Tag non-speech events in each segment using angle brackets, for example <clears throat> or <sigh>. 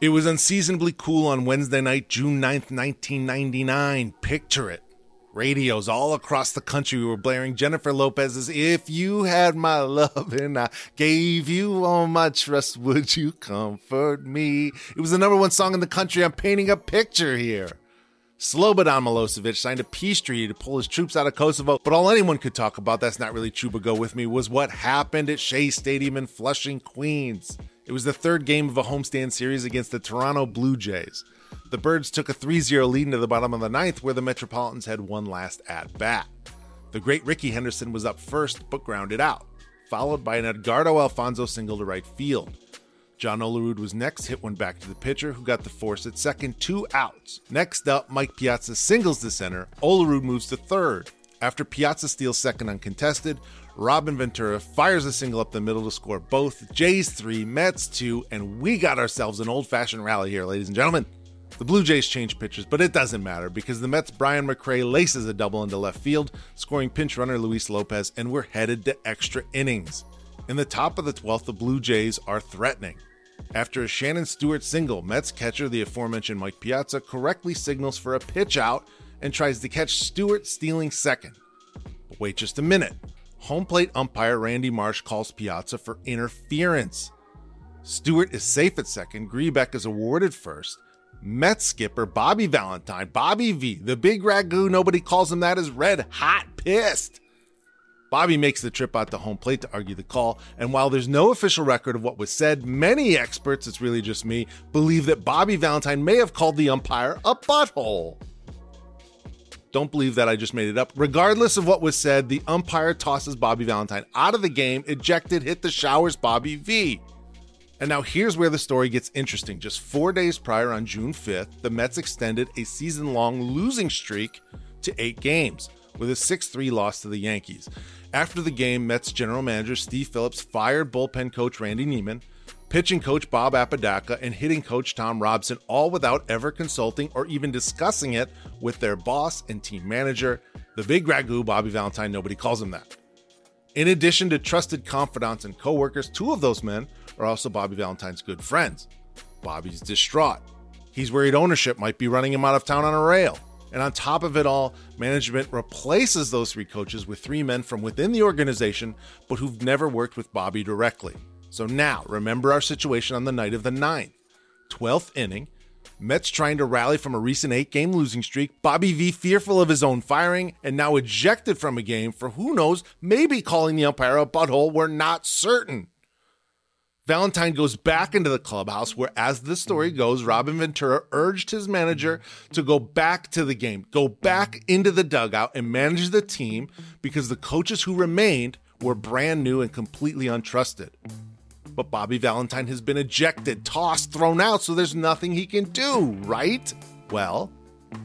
It was unseasonably cool on Wednesday night, June 9th, 1999. Picture it. Radios all across the country were blaring Jennifer Lopez's If You Had My Love and I Gave You All My Trust, Would You Comfort Me? It was the number one song in the country. I'm painting a picture here. Slobodan Milosevic signed a peace treaty to pull his troops out of Kosovo, but all anyone could talk about, that's not really true, but go with me, was what happened at Shea Stadium in Flushing, Queens. It was the third game of a homestand series against the Toronto Blue Jays. The Birds took a 3 0 lead into the bottom of the ninth, where the Metropolitans had one last at bat. The great Rickey Henderson was up first, but grounded out, followed by an Edgardo Alfonzo single to right field. John Olerud was next, hit one back to the pitcher, who got the force at second, two outs. Next up, Mike Piazza singles to center. Olerud moves to third. After Piazza steals second uncontested, Robin Ventura fires a single up the middle to score both. Jays three, Mets two, and we got ourselves an old fashioned rally here, ladies and gentlemen. The Blue Jays change pitchers, but it doesn't matter because the Mets' Brian McRae laces a double into left field, scoring pinch runner Luis Lopez, and we're headed to extra innings. In the top of the 12th, the Blue Jays are threatening. After a Shannon Stewart single, Mets catcher, the aforementioned Mike Piazza, correctly signals for a pitch out and tries to catch Stewart stealing second. But wait just a minute. Home plate umpire Randy Marsh calls Piazza for interference. Stewart is safe at second. Grebeck is awarded first. Mets skipper Bobby Valentine, Bobby V, the big ragu, nobody calls him that, is red hot pissed. Bobby makes the trip out to home plate to argue the call, and while there's no official record of what was said, many experts, it's really just me, believe that Bobby Valentine may have called the umpire a butthole. Don't believe that I just made it up. Regardless of what was said, the umpire tosses Bobby Valentine out of the game, ejected, hit the showers Bobby V. And now here's where the story gets interesting. Just four days prior, on June 5th, the Mets extended a season long losing streak to eight games with a 6 3 loss to the Yankees. After the game, Mets general manager Steve Phillips fired bullpen coach Randy Niemann, pitching coach Bob Apodaca, and hitting coach Tom Robson, all without ever consulting or even discussing it with their boss and team manager, the big ragu Bobby Valentine. Nobody calls him that. In addition to trusted confidants and coworkers, two of those men are also Bobby Valentine's good friends. Bobby's distraught. He's worried ownership might be running him out of town on a rail. And on top of it all, management replaces those three coaches with three men from within the organization, but who've never worked with Bobby directly. So now, remember our situation on the night of the 9th. 12th inning, Mets trying to rally from a recent eight game losing streak, Bobby V fearful of his own firing, and now ejected from a game for who knows, maybe calling the umpire a butthole, we're not certain. Valentine goes back into the clubhouse where, as the story goes, Robin Ventura urged his manager to go back to the game, go back into the dugout and manage the team because the coaches who remained were brand new and completely untrusted. But Bobby Valentine has been ejected, tossed, thrown out, so there's nothing he can do, right? Well,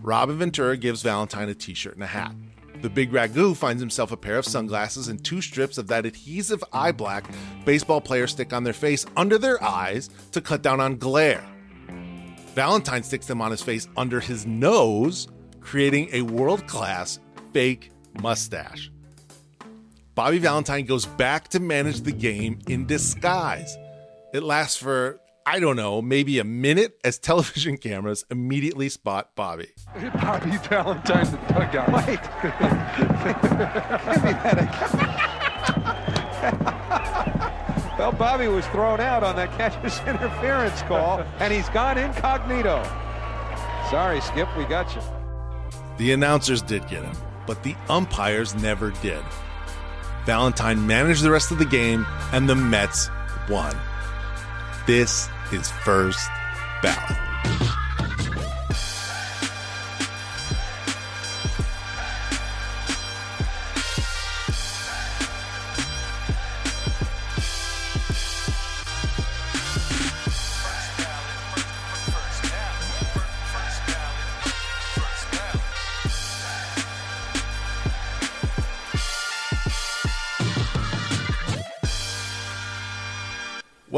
Robin Ventura gives Valentine a t shirt and a hat. The big ragu finds himself a pair of sunglasses and two strips of that adhesive eye black baseball players stick on their face under their eyes to cut down on glare. Valentine sticks them on his face under his nose, creating a world class fake mustache. Bobby Valentine goes back to manage the game in disguise. It lasts for, I don't know, maybe a minute as <laughs> television cameras immediately spot Bobby. Bobby Valentine's the dugout. Wait. <laughs> Give me that. well, Bobby was thrown out on that catcher's <laughs> interference call, and he's gone incognito. Sorry, Skip, we got you. The announcers did get him, but the umpires never did. Valentine managed the rest of the game, and the Mets won. This is first ballot.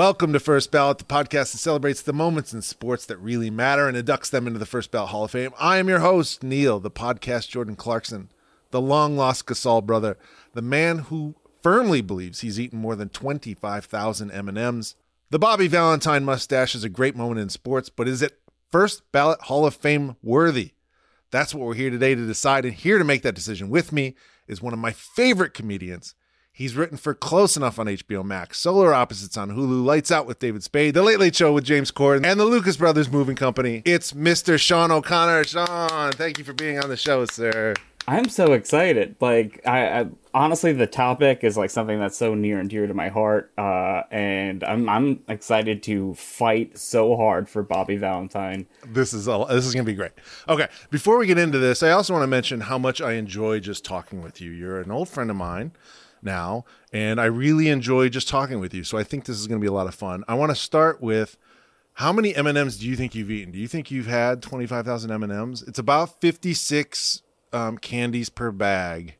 Welcome to First Ballot, the podcast that celebrates the moments in sports that really matter and inducts them into the First Ballot Hall of Fame. I am your host, Neil, the podcast Jordan Clarkson, the long lost Gasol brother, the man who firmly believes he's eaten more than 25,000 M&Ms, The Bobby Valentine mustache is a great moment in sports, but is it first ballot Hall of Fame worthy? That's what we're here today to decide. And here to make that decision with me is one of my favorite comedians. He's written for Close Enough on HBO Max, Solar Opposites on Hulu, Lights Out with David Spade, The Late Late Show with James Corden, and the Lucas Brothers Moving Company. It's Mr. Sean O'Connor. Sean, thank you for being on the show, sir. I'm so excited. Like, I, I honestly, the topic is like something that's so near and dear to my heart, uh, and I'm I'm excited to fight so hard for Bobby Valentine. This is all. This is gonna be great. Okay, before we get into this, I also want to mention how much I enjoy just talking with you. You're an old friend of mine now, and I really enjoy just talking with you. So I think this is gonna be a lot of fun. I want to start with. How many M and M's do you think you've eaten? Do you think you've had twenty five thousand M and M's? It's about fifty six um, candies per bag.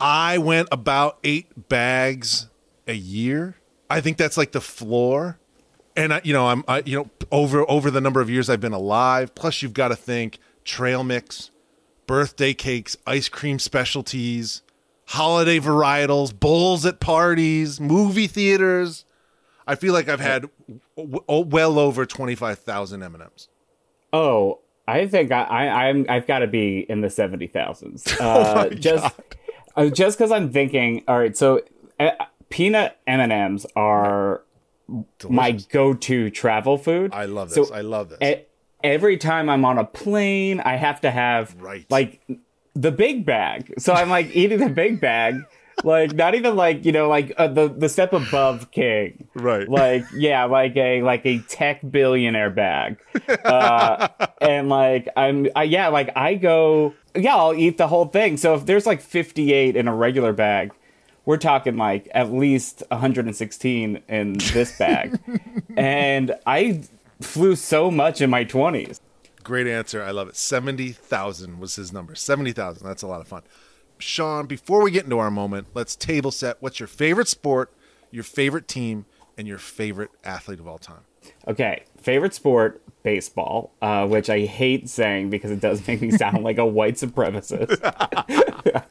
I went about eight bags a year. I think that's like the floor. And I, you know, I'm, I, you know, over over the number of years I've been alive. Plus, you've got to think trail mix, birthday cakes, ice cream specialties, holiday varietals, bowls at parties, movie theaters. I feel like I've had w- w- well over twenty five thousand M and M's. Oh, I think I, I I'm I've got to be in the seventy thousands. <laughs> Uh, just uh, just because I'm thinking. All right, so uh, peanut M and M's are my go-to travel food. I love this. So. I love this. every time I'm on a plane, I have to have Right. like the big bag. So I'm like eating the big bag, like not even like you know like uh, the the step above king. Right. Like yeah, like a like a tech billionaire bag, uh, <laughs> and like I'm I, yeah like I go yeah I'll eat the whole thing. So if there's like 58 in a regular bag. We're talking like at least 116 in this bag. <laughs> and I flew so much in my 20s. Great answer. I love it. 70,000 was his number. 70,000. That's a lot of fun. Sean, before we get into our moment, let's table set. What's your favorite sport, your favorite team, and your favorite athlete of all time? Okay, favorite sport, baseball, uh, which I hate saying because it does make me sound like a white supremacist. <laughs>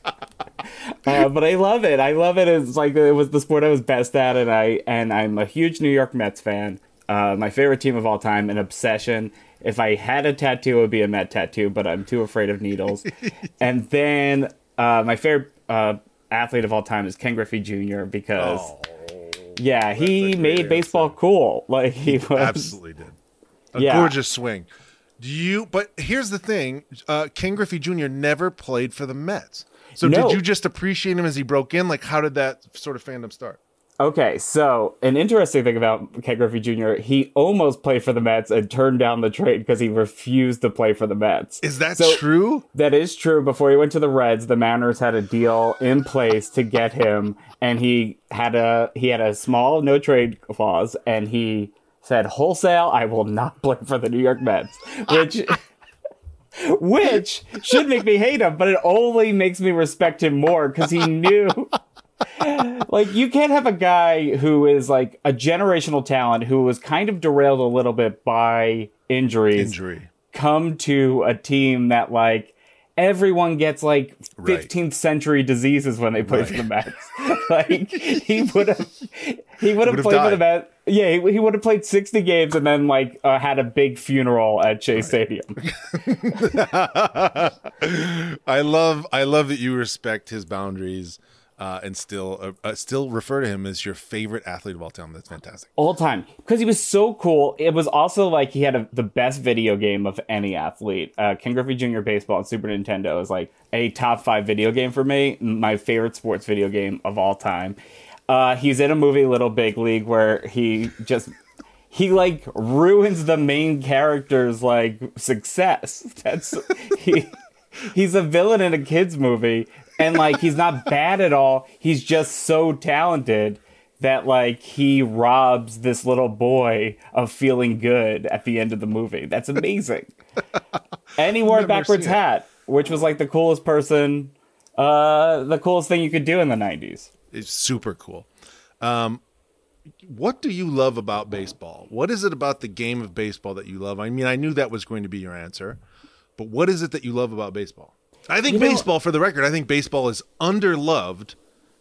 uh, but I love it. I love it. It's like it was the sport I was best at, and I and I'm a huge New York Mets fan. Uh, my favorite team of all time, an obsession. If I had a tattoo, it would be a Met tattoo, but I'm too afraid of needles. <laughs> and then uh, my favorite uh, athlete of all time is Ken Griffey Jr. because. Yeah, he made baseball cool. <laughs> Like he was Absolutely did. A Yeah. gorgeous swing. Do you? But here's the thing: uh, Ken Griffey Jr. never played for the Mets. So No. did you just appreciate him as he broke in? Like, how did that sort of fandom start? Okay, so an interesting thing about Ken Griffey Jr. He almost played for the Mets and turned down the trade because he refused to play for the Mets. Is that So- true? That is true. Before he went to the Reds, the Mariners had a deal in place to get him, and he had a he had a small no trade clause, and he said wholesale, I will not <laughs> play for the New York Mets, which. <laughs> Which should make me hate him, but it only makes me respect him more because he knew like you can't have a guy who is like a generational talent who was kind of derailed a little bit by injuries Injury. come to a team that like everyone gets like Right. 15th century diseases when they play for the Mets. <laughs> like he would have he would have played for the. Mets. Yeah, he, he would have played 60 games and then like uh, had a big funeral at Chase Stadium. <laughs> <laughs> I love I love that you respect his boundaries uh, and still uh, uh, still refer to him as your favorite athlete of all time. That's fantastic. all time because he was so cool. It was also like he had a, the best video game of any athlete. Uh, Ken Griffey Jr. Baseball on Super Nintendo is like a top five video game for me. My favorite sports video game of all time. Uh, he's in a movie Little Big League where he just he like ruins the main character's like success. <laughs> That's he he's a villain in a kids movie and like he's not bad at all. He's just so talented that like he robs this little boy of feeling good at the end of the movie. That's amazing. <laughs> and he wore a backwards hat, which was like the coolest person uh the coolest thing you could do in the 90s. It's super cool. Um, what do you love about baseball? What is it about the game of baseball that you love? I mean, I knew that was going to be your answer, but what is it that you love about baseball? I think You know- baseball, for the record, I think baseball is underloved,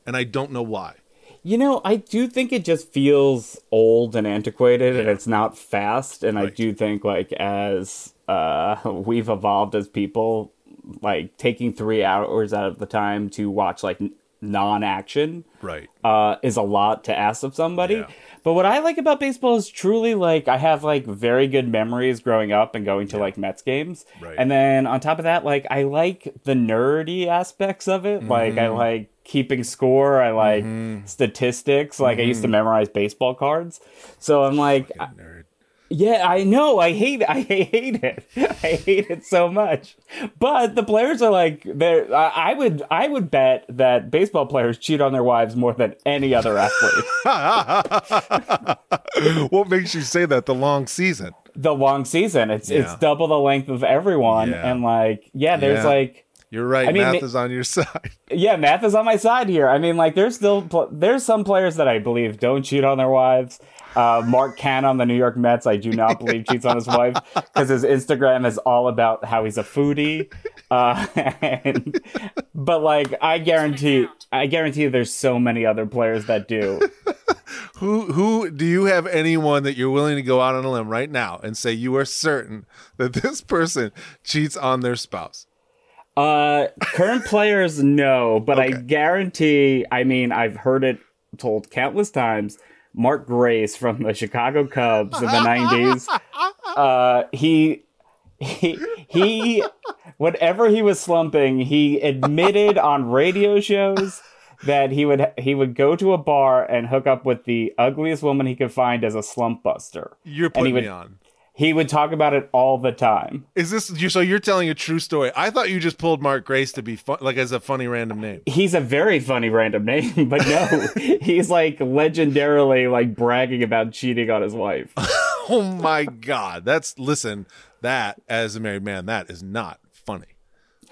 and I don't know why. You know, I do think it just feels old and antiquated and it's not fast. And I do think, like, as uh, <laughs> we've evolved as people, like, taking three hours out of the time to watch, like, non action Right. uh, is a lot to ask of somebody. Yeah. But what I like about baseball is truly like I have like very good memories growing up and going to like Mets games. Right. And then on top of that, like I like the nerdy aspects of it. Like Mm-hmm. I like keeping score. I like statistics. Like I used Mm-hmm. to memorize baseball cards. So I'm like. Yeah, I know. I hate. I hate it. <laughs> I hate it so much. But the players are like, they're. I I would. I would bet that baseball players cheat on their wives more than any other athlete. <laughs> what makes you say that? The long season. the long season, it's it's double the length of everyone, Yeah. and like, yeah, there's Yeah. like, You're right. I mean, Math ma- is on your side. <laughs> yeah, math is on my side here. I mean, like, there's still pl- there's some players that I believe don't cheat on their wives. Uh, Mark Canha on the New York Mets, I do not believe cheats on his wife because his Instagram is all about how he's a foodie. Uh, <laughs> and- but like, I guarantee, I guarantee there's so many other players that do. <laughs> Who who do you have anyone that you're willing to go out on a limb right now and say you are certain that this person cheats on their spouse? Uh, current players, no, but I guarantee. I mean, I've heard it told countless times. Mark Grace from the Chicago Cubs in the '90s. Uh, he he he. Whenever he was slumping, he admitted on radio shows that he would he would go to a bar and hook up with the ugliest woman he could find as a slump buster. You're And he putting would- me on. He would talk about it all the time. Is this you? So you're telling a true story? I thought you just pulled Mark Grace to be fun, like as a funny random name. he's a very funny random name, <laughs> but no, <laughs> he's like legendarily like bragging about cheating on his wife. <laughs> Oh my god, that's listen. That as a married man, that is not funny.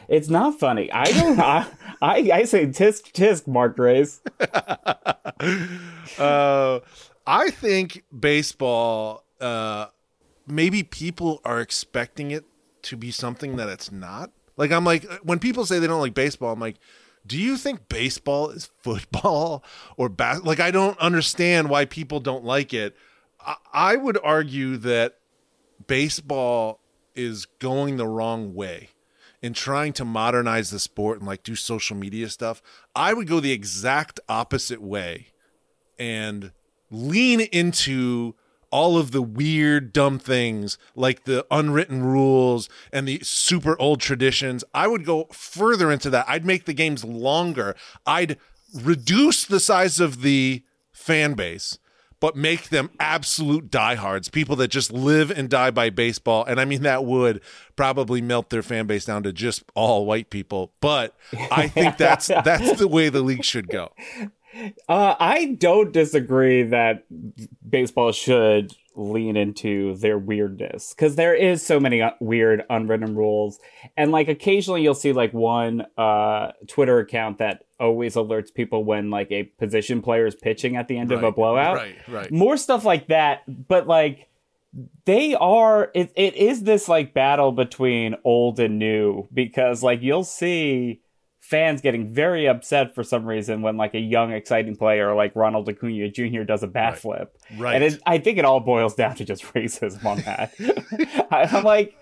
It's not funny. I don't. I I, I say tisk tisk, Mark Grace. Uh, I think baseball. Uh, maybe people are expecting it to be something that it's not. Like I'm like when people say they don't like baseball, I'm like, do you think baseball is <laughs> football or bas-? like I don't understand why people don't like it. I, I would argue that baseball is going the wrong way in trying to modernize the sport and like do social media stuff. I would go the exact opposite way and lean into all of the weird, dumb things like the unwritten rules and the super old traditions. I would go further into that. I'd make the games longer. I'd reduce the size of the fan base, but make them absolute diehards, people that just live and die by baseball. And I mean, that would probably melt their fan base down to just all white people. But I think <laughs> that's that's the way the league should go. Uh, I don't disagree that baseball should lean into their weirdness because there is so many uh, weird unwritten rules. And like occasionally you'll see like one uh twitter account that always alerts people when like a position player is pitching at the end of a blowout. Right, right. more stuff like that but like they are it, it is this like battle between old and new because like you'll see fans getting very upset for some reason when like a young exciting player like Ronald Acuna Jr. does a bat Right. flip. Right. And it, I think it all boils down to just <laughs> racism on that. <laughs> I'm like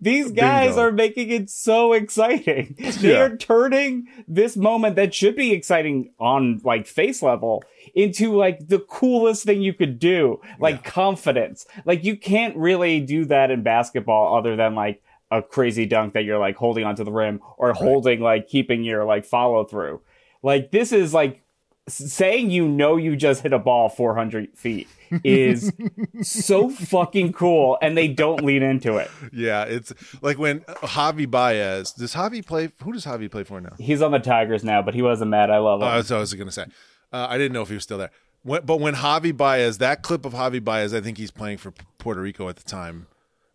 these guys Bingo. are making it so exciting. <laughs> They Yeah. are turning this moment that should be exciting on like face level into like the coolest thing you could do, like confidence. Like you can't really do that in basketball other than like a crazy dunk that you're like holding onto the rim or holding like keeping your like follow through. Like this is like saying you know you just hit a ball 400 feet is <laughs> so fucking cool and they don't lean into it. Yeah, it's like when Javi Baez does Javi play? Who does Javi play for now? He's on the Tigers now, but he wasn't mad. I love him. Oh, that's what I was going to say. Uh, I didn't know if he was still there. When, but when Javi Baez, that clip of Javi Baez, I think he's playing for Puerto Rico at the time,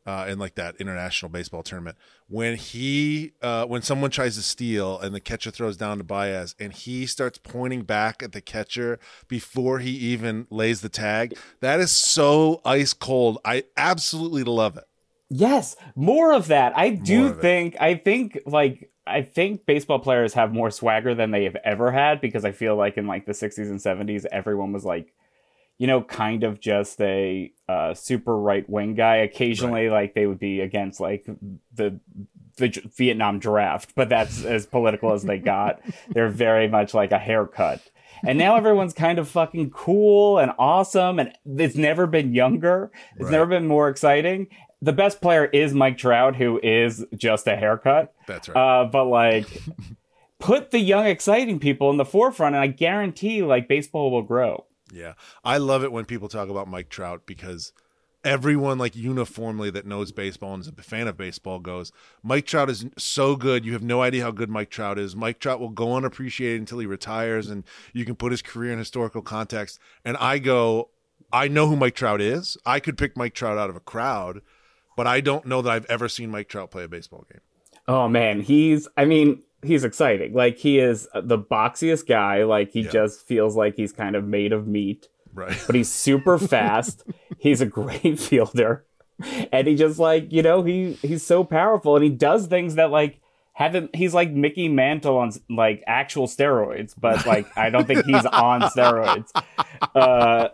uh, in like that international baseball tournament. When he, uh, when someone tries to steal and the catcher throws down to Baez, and he starts pointing back at the catcher before he even lays the tag, that is so ice cold. I absolutely love it. Yes, more of that. I do of it. think I think like I think baseball players have more swagger than they have ever had because I feel like in like the 60s and 70s everyone was like you know kind of just a uh, super right wing guy. Occasionally like they would be against like the the Vietnam draft but that's as political as they got. <laughs> They're very much like a haircut. And now everyone's kind of fucking cool and awesome and it's never been younger. It's Right. never been more exciting. The best player is Mike Trout who is just a haircut. That's right. uh, but like, <laughs> put the young, exciting people in the forefront, and I guarantee, like, baseball will grow. Yeah. I love it when people talk about Mike Trout because everyone like uniformly that knows baseball and is a fan of baseball goes, Mike Trout is so good. You have no idea how good Mike Trout is. Mike Trout will go unappreciated until he retires and you can put his career in historical context. And I go, I know who Mike Trout is. I could pick Mike Trout out of a crowd, but I don't know that I've ever seen Mike Trout play a baseball game. Oh man, he's. I mean, he's exciting. Like he is the boxiest guy. Like he Yeah. just feels like he's kind of made of meat. Right. But he's super <laughs> fast. he's a great <laughs> fielder, and he just like you know he he's so powerful, and he does things that like. Haven't he's like Mickey Mantle on like actual steroids, but like I don't think he's on steroids. Uh,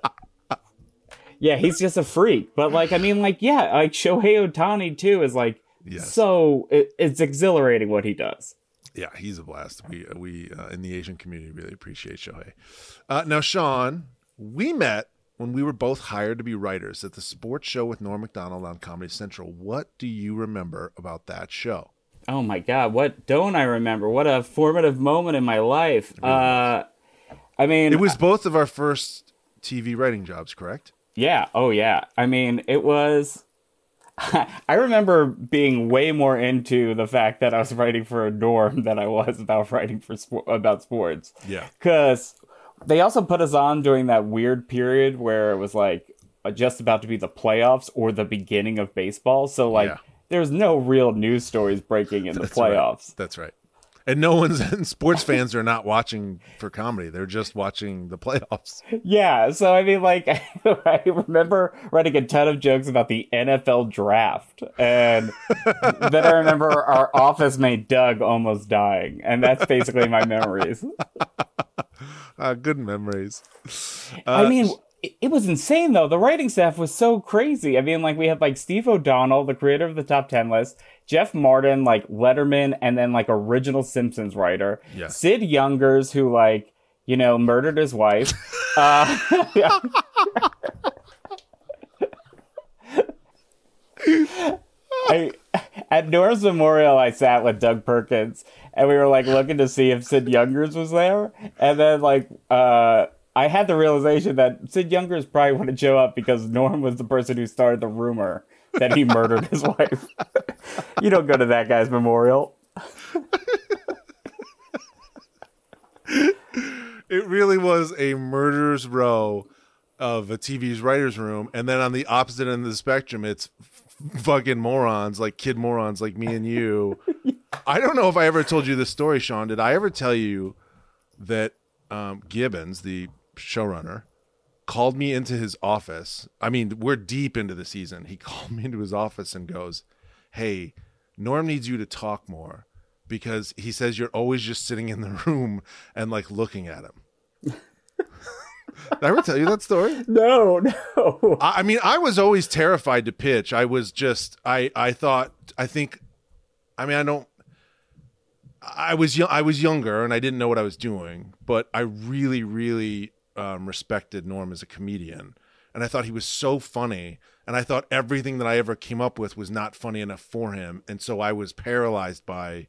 yeah, he's just a freak. But like, I mean, like, yeah, like Shohei Ohtani too is like Yes. so it, it's exhilarating what he does. Yeah, he's a blast. We we uh, in the Asian community really appreciate Shohei. Uh, now, Sean, we met when we were both hired to be writers at the sports show with Norm Macdonald on Comedy Central. What do you remember about that show? Oh my god, what don't I remember? What a formative moment in my life. Uh, I mean, It was both of our first TV writing jobs, correct? Yeah. Oh, yeah. I mean, it was. <laughs> I remember being way more into the fact that I was writing for a dorm than I was about writing for about sports. Yeah. Because they also put us on during that weird period where it was like just about to be the playoffs or the beginning of baseball. So like, Yeah. there's no real news stories breaking in the That's right. playoffs. That's right. And no one's <laughs> and sports fans are not watching for comedy; they're just watching the playoffs. Yeah, so I mean, like, <laughs> I remember writing a ton of jokes about the NFL draft, and then I remember our <laughs> office mate Doug almost dying, and that's basically my memories. Uh, good memories. I mean, it, it was insane though. The writing staff was so crazy. I mean, like, we had like Steve O'Donnell, the creator of the top ten list, Jeff Martin, like Letterman, and then like original Simpsons writer, Yeah. Sid Youngers, who like you know murdered his wife. <laughs> uh, I at Norm's Memorial, I sat with Doug Perkins, and we were like looking to see if Sid Youngers was there, and then like uh, I had the realization that Sid Youngers probably wouldn't show up because Norm was the person who started the rumor that he murdered his wife. <laughs> you don't go to that guy's memorial. <laughs> It really was a murderer's row of a TV's writer's room, and then on the opposite end of the spectrum, it's <laughs> fucking morons like kid morons like me and you. I don't know if I ever told you this story, Sean. Did I ever tell you that um, Gibbons, the showrunner, called me into his office? I mean, we're deep into the season. He <laughs> called me into his office and goes, "Hey, Norm needs you to talk more." Because he says you're always just sitting in the <laughs> room and like looking at him. <laughs> Did I ever tell you that story? No, no. I, I mean, I was always terrified to pitch. I was just, I, I thought, I think, I mean, I don't. I was young. I was younger, and I didn't know what I was doing. But I really, really um, respected Norm as a comedian, and I thought he was so funny. And I thought everything that I ever came up with was not funny enough for him, and so I was paralyzed by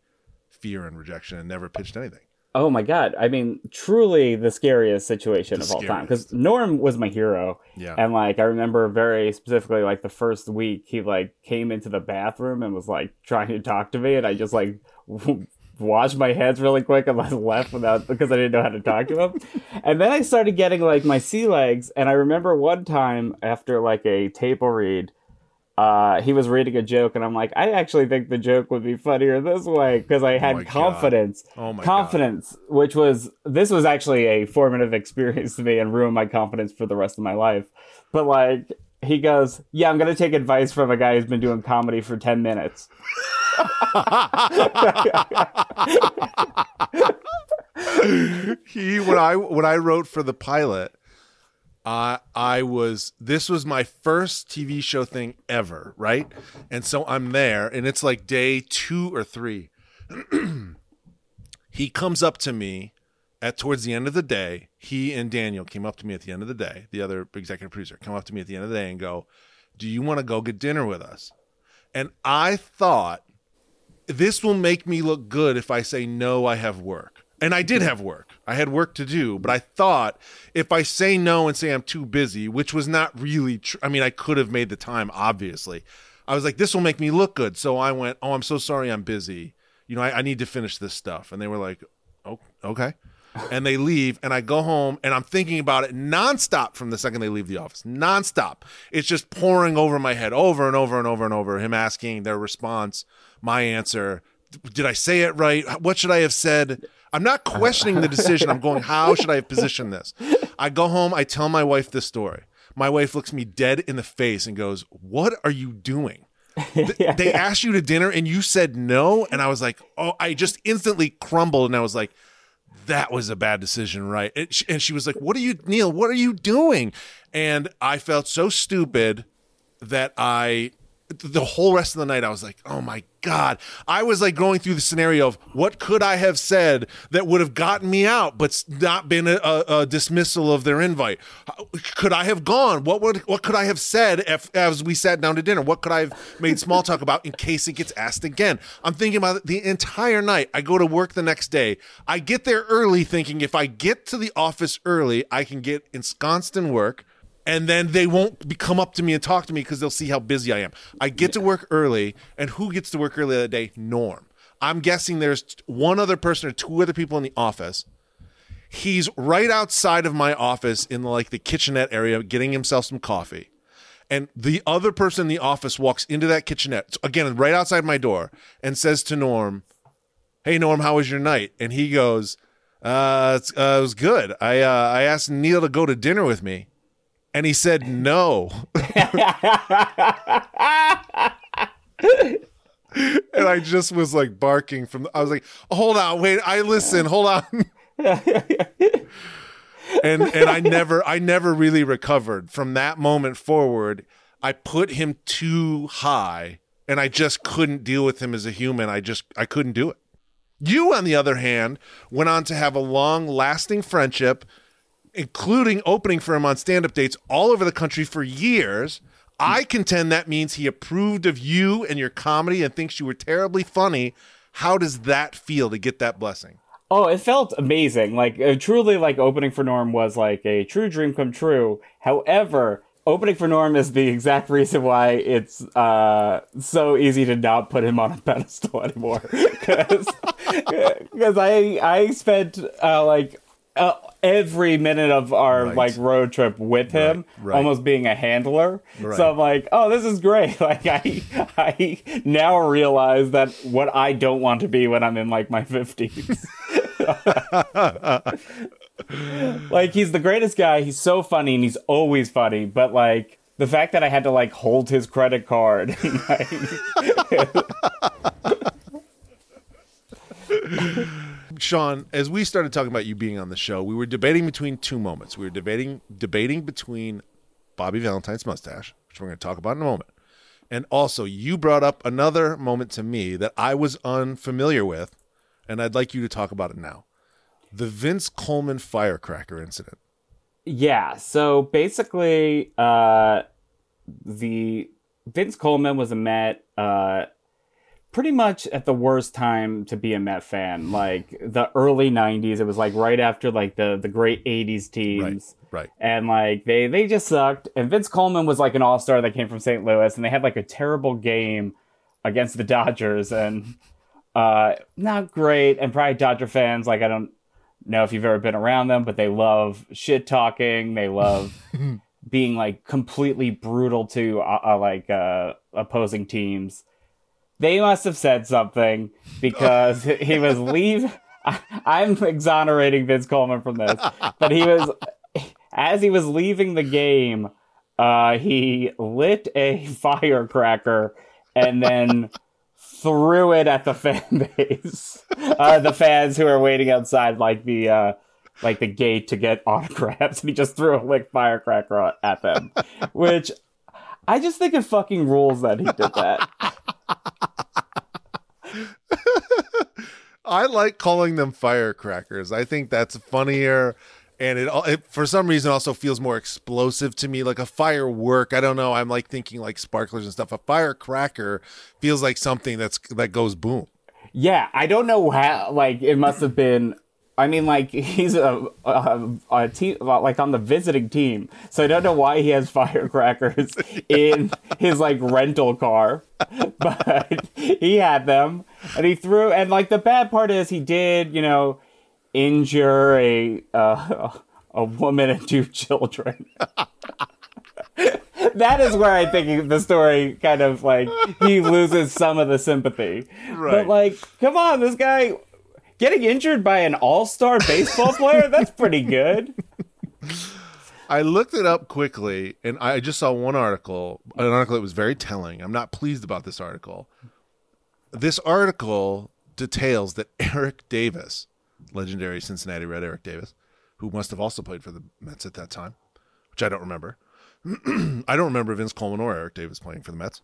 fear and rejection, and never pitched anything. Oh my god! I mean, truly the scariest situation The of all time. Because Norm was my hero, Yeah. and like I remember very specifically, like the first week, he like came into the bathroom and was like trying to talk to me, and I just like washed my hands really quick and <laughs> like left without because I didn't know how to talk to him. and then I started getting like my sea legs, and I remember one time after like a table read. Uh, he was reading a joke, and I'm like, I actually think the joke would be funnier this way because I had my God. confidence Oh my God. confidence which was this was actually a formative experience <laughs> to me and ruined my confidence for the rest of my life but like he goes yeah i'm gonna take advice from a guy who's been doing comedy for 10 minutes <laughs> he when I when I wrote for the pilot, I I was this was my first TV show thing ever, right? And so I'm there, and it's like day two or three. <clears throat> he comes up to me at towards the end of the day. He and Daniel came up to me at the end of the day. The other executive producer come up to me at the end of the day and go, "Do you want to go get dinner with us?" And I thought this will make me look good if I say no, I have work. And I did have work. I had work to do, but I thought if I say no and say I'm too busy, which was not really true. I mean, I could have made the time, obviously. I was like, this will make me look good. So I went, oh, I'm so sorry I'm busy. You know, I, I need to finish this stuff. And they were like, oh, okay. And they leave, and I go home, and I'm thinking about it nonstop from the second they leave the office. Nonstop. It's just pouring over my head over and over and over and over. Him asking their response, my answer. Did I say it right? What should I have said? I'm not questioning the decision. I'm going, how should I have positioned this? I go home, I tell my wife this story. My wife looks me dead in the face and goes, What are you doing? <laughs> Th- they asked you to dinner and you said no. And I was like, Oh, I just instantly crumbled. And I was like, that was a bad decision, right? And she, and she was like, "What are you, Neil? What are you doing?" And I felt so stupid that I the whole rest of the night I was like, "Oh my god." I was like going through the scenario of what could I have said that would have gotten me out but not been a, a, dismissal of their invite. Could I have gone? What would what could I have said if as we sat down to dinner? What could I have made small talk about in case it gets asked again? I'm thinking about it the entire night. I go to work the next day. I get there early thinking if I get to the office early, I can get ensconced in work and then they won't come up to me and talk to me because they'll see how busy I am. I get to work early, and who gets to work early that day? Norm. I'm guessing there's one other person or two other people in the office. He's right outside of my office in like the kitchenette area getting himself some coffee. And the other person in the office walks into that kitchenette, again, right outside my door, and says to Norm, Hey, Norm, how was your night? And he goes, uh, uh, it was good. I, uh, I asked Neil to go to dinner with me and he said no. and I just was like barking from. I was like, "Hold on, wait, I listen. Hold on." and and I never I never really recovered from that moment forward. I put him too high, and I just couldn't deal with him as a human. I just I couldn't do it. You, on the other hand, went on to have a long lasting friendship including opening for him on stand up dates all over the country for years. I contend that means he approved of you and your comedy and thinks you were terribly funny. How does that feel to get that blessing? Oh, it felt amazing. Like uh, truly, like opening for Norm was like a true dream come true. However, opening for Norm is the exact reason why it's uh, so easy to not put him on a <laughs> pedestal anymore. Because <laughs> I I spent uh, like uh, every minute of our Right. like road trip with him, Right, right. almost being a handler. So I'm like, oh, this is great. <laughs> Like I, I now realize that what I don't want to be when I'm in like my fifties. <laughs> like he's the greatest guy. He's so funny and he's always funny. But like the fact that I had to like hold his credit card. <laughs> like, Sean, as we started talking about you being on the show, we were debating between two moments. We were debating debating between Bobby Valentine's mustache, which we're going to talk about in a moment, and also you brought up another moment to me that I was unfamiliar with, and I'd like you to talk about it now. The Vince Coleman firecracker incident. Yeah, so basically, uh, the Vince Coleman was a Met, uh, pretty much at the worst time to be a Met fan. Like the early '90s, it was like right after like the the great '80s teams, right. And like they they just sucked. And Vince Coleman was like an all star that came from St. Louis, and they had like a terrible game against the Dodgers, and uh, not great. And probably Dodger fans, like I don't know if you've ever been around them, but they love shit talking. They love <laughs> being like completely brutal to uh, uh, like uh, opposing teams. They must have said something because <laughs> he was leave. I'm exonerating Vince Coleman from this, but he was as he was leaving the game. Uh, he lit a firecracker and then threw it at the fan <laughs> base, uh, the fans who are waiting outside like the uh, like the gate to get autographs, and he just threw a lit firecracker at them, which I just think it fucking rules that he did that. <laughs> I like calling them firecrackers. I think that's funnier and it, it, for some reason also feels more explosive to me like a firework. I don't know. I'm like thinking like sparklers and stuff. A firecracker feels like something that's that goes boom. Yeah i don't know how like it must have been I mean, like <laughs> he's a, a, a, team, like on the visiting team, so I don't know why he has <laughs> firecrackers in his like rental car, <laughs> but he had them, and he threw. And like the bad part is, he did, you know, injure a uh, a woman and two children. that is where I think the story kind of like he loses some of the sympathy. Right. But like, come on, this guy getting injured by an all-star baseball player, that's pretty good. I looked it up quickly and I just saw one article, an article that was very telling. I'm not pleased about this article. This article details that <laughs> Eric Davis legendary Cincinnati Red Eric Davis, who must have also played for the Mets at that time, which I don't remember. <clears throat> I don't remember Vince Coleman or Eric Davis playing for the Mets.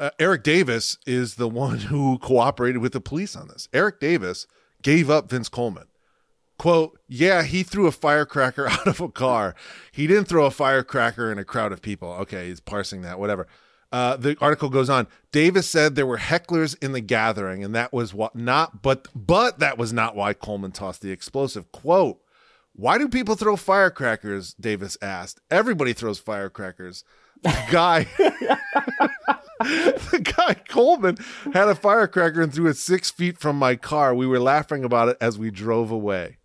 Uh, Eric Davis is the one who cooperated with the police on this. Eric Davis gave up Vince Coleman. Quote, yeah, he threw a firecracker <laughs> out of a car. He didn't throw a firecracker in a crowd of people. Okay, he's parsing that, whatever. Uh, the article goes on. Davis said there were hecklers in the gathering, and that was what not, but but that was not why Coleman tossed the explosive. Quote: Why do people throw firecrackers? Davis asked. Everybody throws firecrackers. The guy, <laughs> the guy Coleman had a firecracker and threw it six feet from my car. We were laughing about it as we drove away.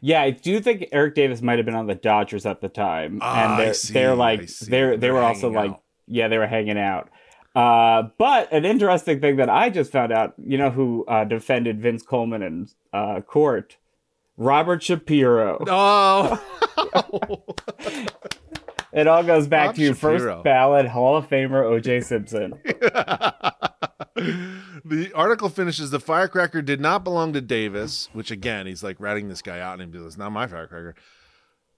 Yeah, I do think Eric Davis might have been on the Dodgers at the time, ah, and they're, they're like they're they they're were also like yeah, they were hanging out. Uh, but an interesting thing that I just found out, you know, who uh, defended Vince Coleman in uh, court? Robert Shapiro. Oh. <laughs> <laughs> it all goes back Bob to Shapiro. first ballot Hall of Famer O.J. Simpson. <laughs> the article finishes the firecracker did not belong to Davis, which again, he's like ratting this guy out and he's like, not my firecracker.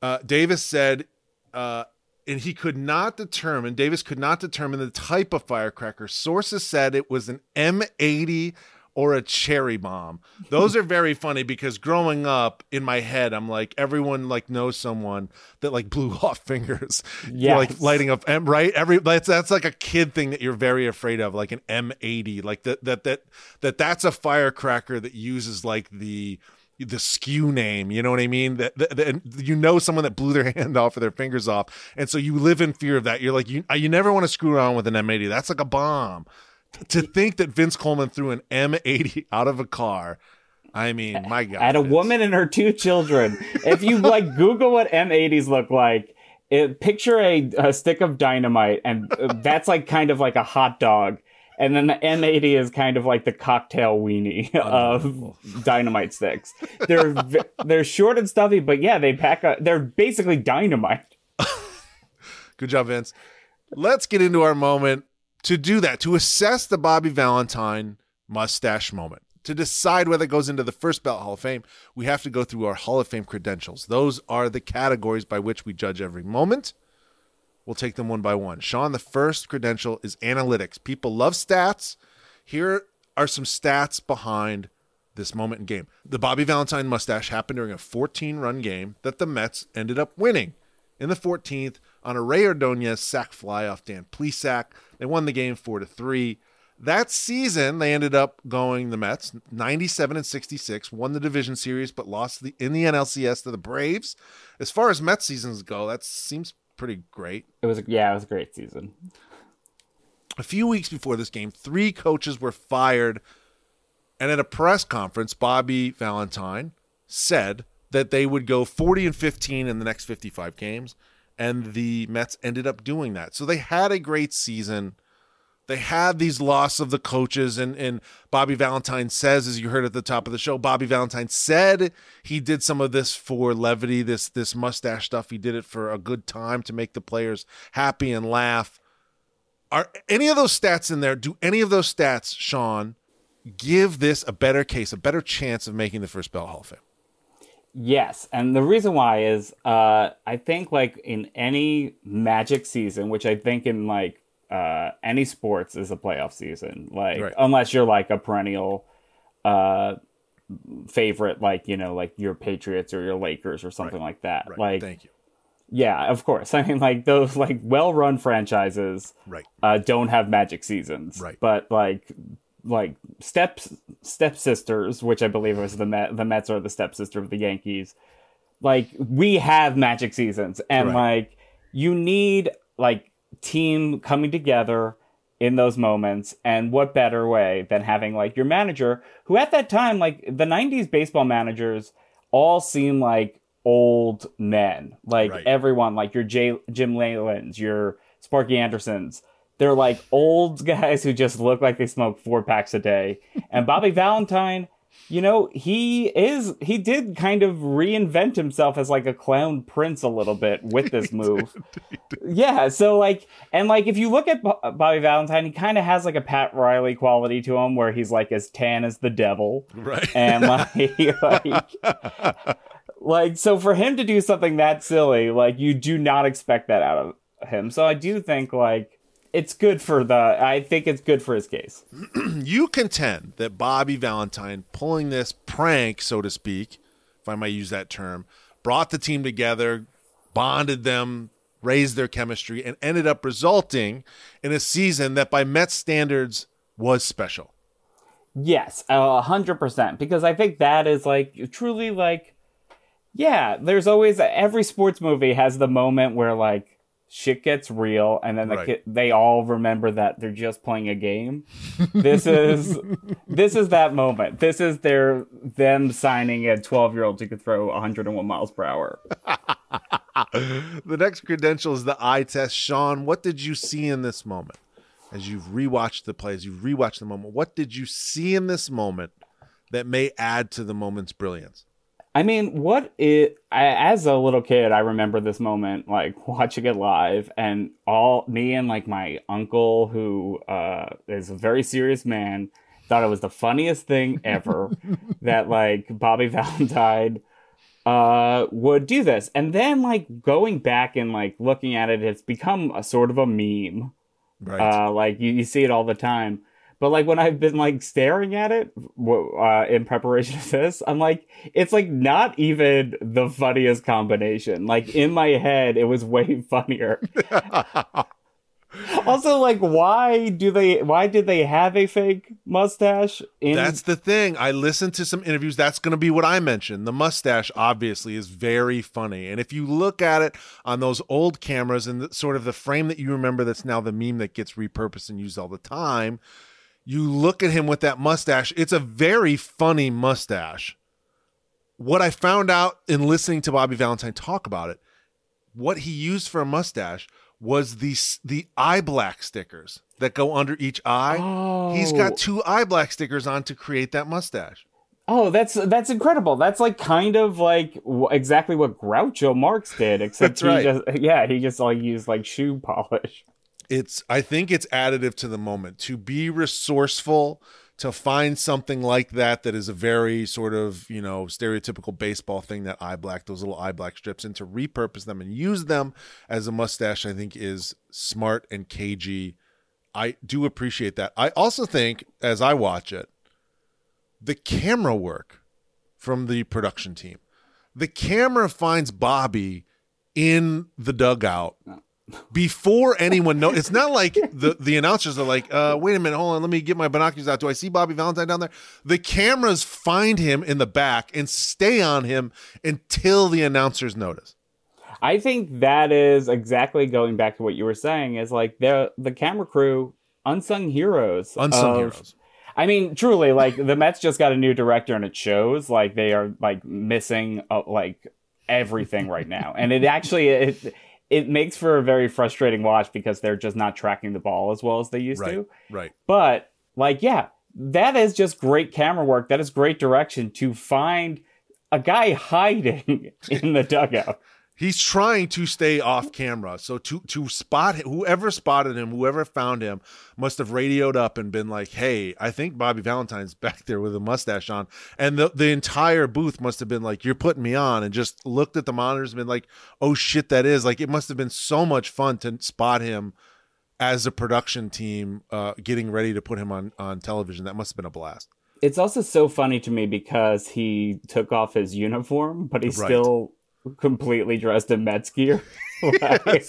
Uh, Davis said uh, and he could not determine, Davis could not determine the type of firecracker. Sources said it was an M80 or a cherry bomb. Those are very funny because growing up in my head, I'm like everyone like knows someone that like blew <laughs> off fingers. Yeah, like lighting up M right. Every that's that's like a kid thing that you're very afraid of, like an M80. Like that that that that that's a firecracker that uses like the the skew name. You know what I mean? That, that, that, you know someone that blew their <laughs> hand off or their fingers off, and so you live in fear of that. You're like you you never want to screw around with an M80. That's like a bomb. To think that Vince Coleman threw an M80 out of a car. I mean, my God. At a woman and her two children. if you like <laughs> Google what M80s look like, it, picture a, a stick of dynamite, and uh, that's like kind of like a hot dog and then the M80 is kind of like the cocktail weenie <laughs> of dynamite sticks. They're they're short and stuffy, but yeah, they pack a. They're basically dynamite. <laughs> Good job, Vince. Let's get into our moment to do that to assess the Bobby Valentine mustache moment. To decide whether it goes into the first ballot Hall of Fame, we have to go through our Hall of Fame credentials. Those are the categories by which we judge every moment. We'll take them one by one. Sean, the first credential is analytics. People love stats. Here are some stats behind this moment in game. The Bobby Valentine mustache happened during a 14 run game that the Mets ended up winning. In the 14th, on a Rey Ordonez sac fly off Dan Plesac, they won the game 4 to 3. That season, they ended up going the Mets 97 and 66, won the division series, but lost the, in the NLCS to the Braves. As far as Mets seasons go, that seems pretty great. It was yeah, it was a great season. A few weeks before this game, three coaches were fired, and at a press conference, Bobby Valentine said that they would go 40 and 15 in the next 55 games, and the Mets ended up doing that. So they had a great season they had these loss of the coaches and and Bobby Valentine says as you heard at the top of the show Bobby Valentine said he did some of this for levity this this mustache stuff he did it for a good time to make the players happy and laugh Are any of those stats in there? Do any of those stats, Sean, give this a better case, a better chance of making the first ballot Hall of Fame? Yes, and the reason why is uh, I think like in any Magic season, which I think in like uh, any sports is a playoff season, like Right. unless you're like a perennial uh, favorite, like you know, like your Patriots or your Lakers or something like that. Right. Like, Thank you. yeah, of course. <laughs> I mean, like those like well-run franchises Right. uh, don't have magic seasons. Right. But like like steps stepsisters, which I believe was the Met, the Mets are the stepsister of the Yankees. Like we have magic seasons, and Right. like you need like team coming together in those moments and what better way than having like your manager who at that time like the 90s baseball managers all seem like old men like Right. everyone like your J- jim leylands your sparky andersons they're like old guys who just look like they smoke four packs a day. And bobby valentine you know he is he did kind of reinvent himself as like a clown prince a little bit with <laughs> this move. yeah so like and like if you look at Bo- bobby valentine he kind of has like a pat riley quality to him where he's like as tan as the devil. Right. and <laughs> like, <laughs> like like so for him to do something that silly like you do not expect that out of him. So i do think like it's good for the i think it's good for his case <clears throat> you contend that Bobby Valentine pulling this prank, so to speak, if I might use that term, brought the team together, bonded them, raised their chemistry, and ended up resulting in a season that, by Mets standards, was special. Yes, a hundred percent. Because I think that is like truly like, yeah. There's always every sports movie has the moment where like shit gets real, and then the Right. kid, they all remember that they're just playing a game. <laughs> This is this is that moment. This is their them signing a 12 year old who could throw 101 miles per hour. <laughs> The next credential is the eye test. Sean, what did you see in this moment? As you've rewatched the play as you've rewatched the moment. What did you see in this moment that may add to the moment's brilliance? I mean, what it I, as a little kid, I remember this moment like <laughs> watching it live, and all me and like my uncle, who uh, is a very serious man, thought it was the funniest thing ever <laughs> that like Bobby <laughs> Valentine uh would do this and then like going back and like looking at it it's become a sort of a meme Right. uh, like you, you see it all the time. But like when I've been like staring at it uh, in preparation for this, I'm like, it's like not even the funniest combination. Like in my head, it was way <laughs> funnier. <laughs> also, like, why do they? Why did they have a fake mustache? In That's the thing. I listened to some interviews. That's going to be what I mentioned. The mustache, obviously, is very funny. And if you look at it on those old cameras and the, sort of the frame that you remember that's now the meme that gets repurposed and used all the time, you look at him with that mustache. It's a very funny mustache. What I found out in listening to Bobby Valentine talk about it, what he used for a mustache was the the eye black stickers that go under each eye. He's got oh. two eye black stickers on to create that mustache. Oh, that's that's incredible. That's like kind of like w- exactly what Groucho Marx did, <laughs> except he right. just yeah he just like used like shoe polish. It's I think it's additive to the moment to be resourceful to find something like that that is a very sort of you know stereotypical baseball thing that eye black those little eye black strips and to repurpose them and use them as a mustache I think is smart and cagey. I do appreciate that. I also think as I watch it, the camera work from the production team. The camera finds Bobby in the dugout before anyone knows. It's not like the the announcers are like, uh, "Wait a minute, hold on, let me get my binoculars out. Do I see Bobby Valentine down there?" The cameras find him in the back and stay on him until the announcers notice. I think that is exactly going back to what you were saying. Is like the the camera crew, unsung heroes, Unsung of- heroes. I mean, truly, like the Mets just got a new director, and it shows. Like they are like missing uh, like everything right now, and it actually it it makes for a very frustrating watch because they're just not tracking the ball as well as they used Right, to. right. But like, yeah, that is just great camera work. That is great direction to find a guy <laughs> hiding in the dugout. He's trying to stay off camera. So to to spot whoever spotted him, whoever found him, must have radioed up and been like, "Hey, I think Bobby Valentine's <laughs> back there with a mustache on." And the the entire booth must have been like, "You're putting me on," and just looked at the monitors and been like, "Oh shit, that is." Like it must have been so much fun to spot him as a production team uh, getting ready to put him on on television. That must have been a blast. It's also so funny to me because he took off his uniform, but he Right. still completely dressed in Mets <laughs> gear. Like-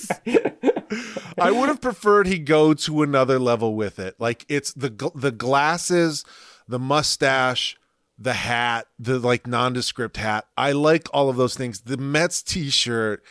I would have preferred he go to another level with it. Like it's the the glasses, the mustache, the hat, the like nondescript hat. I like all of those things. The Mets t-shirt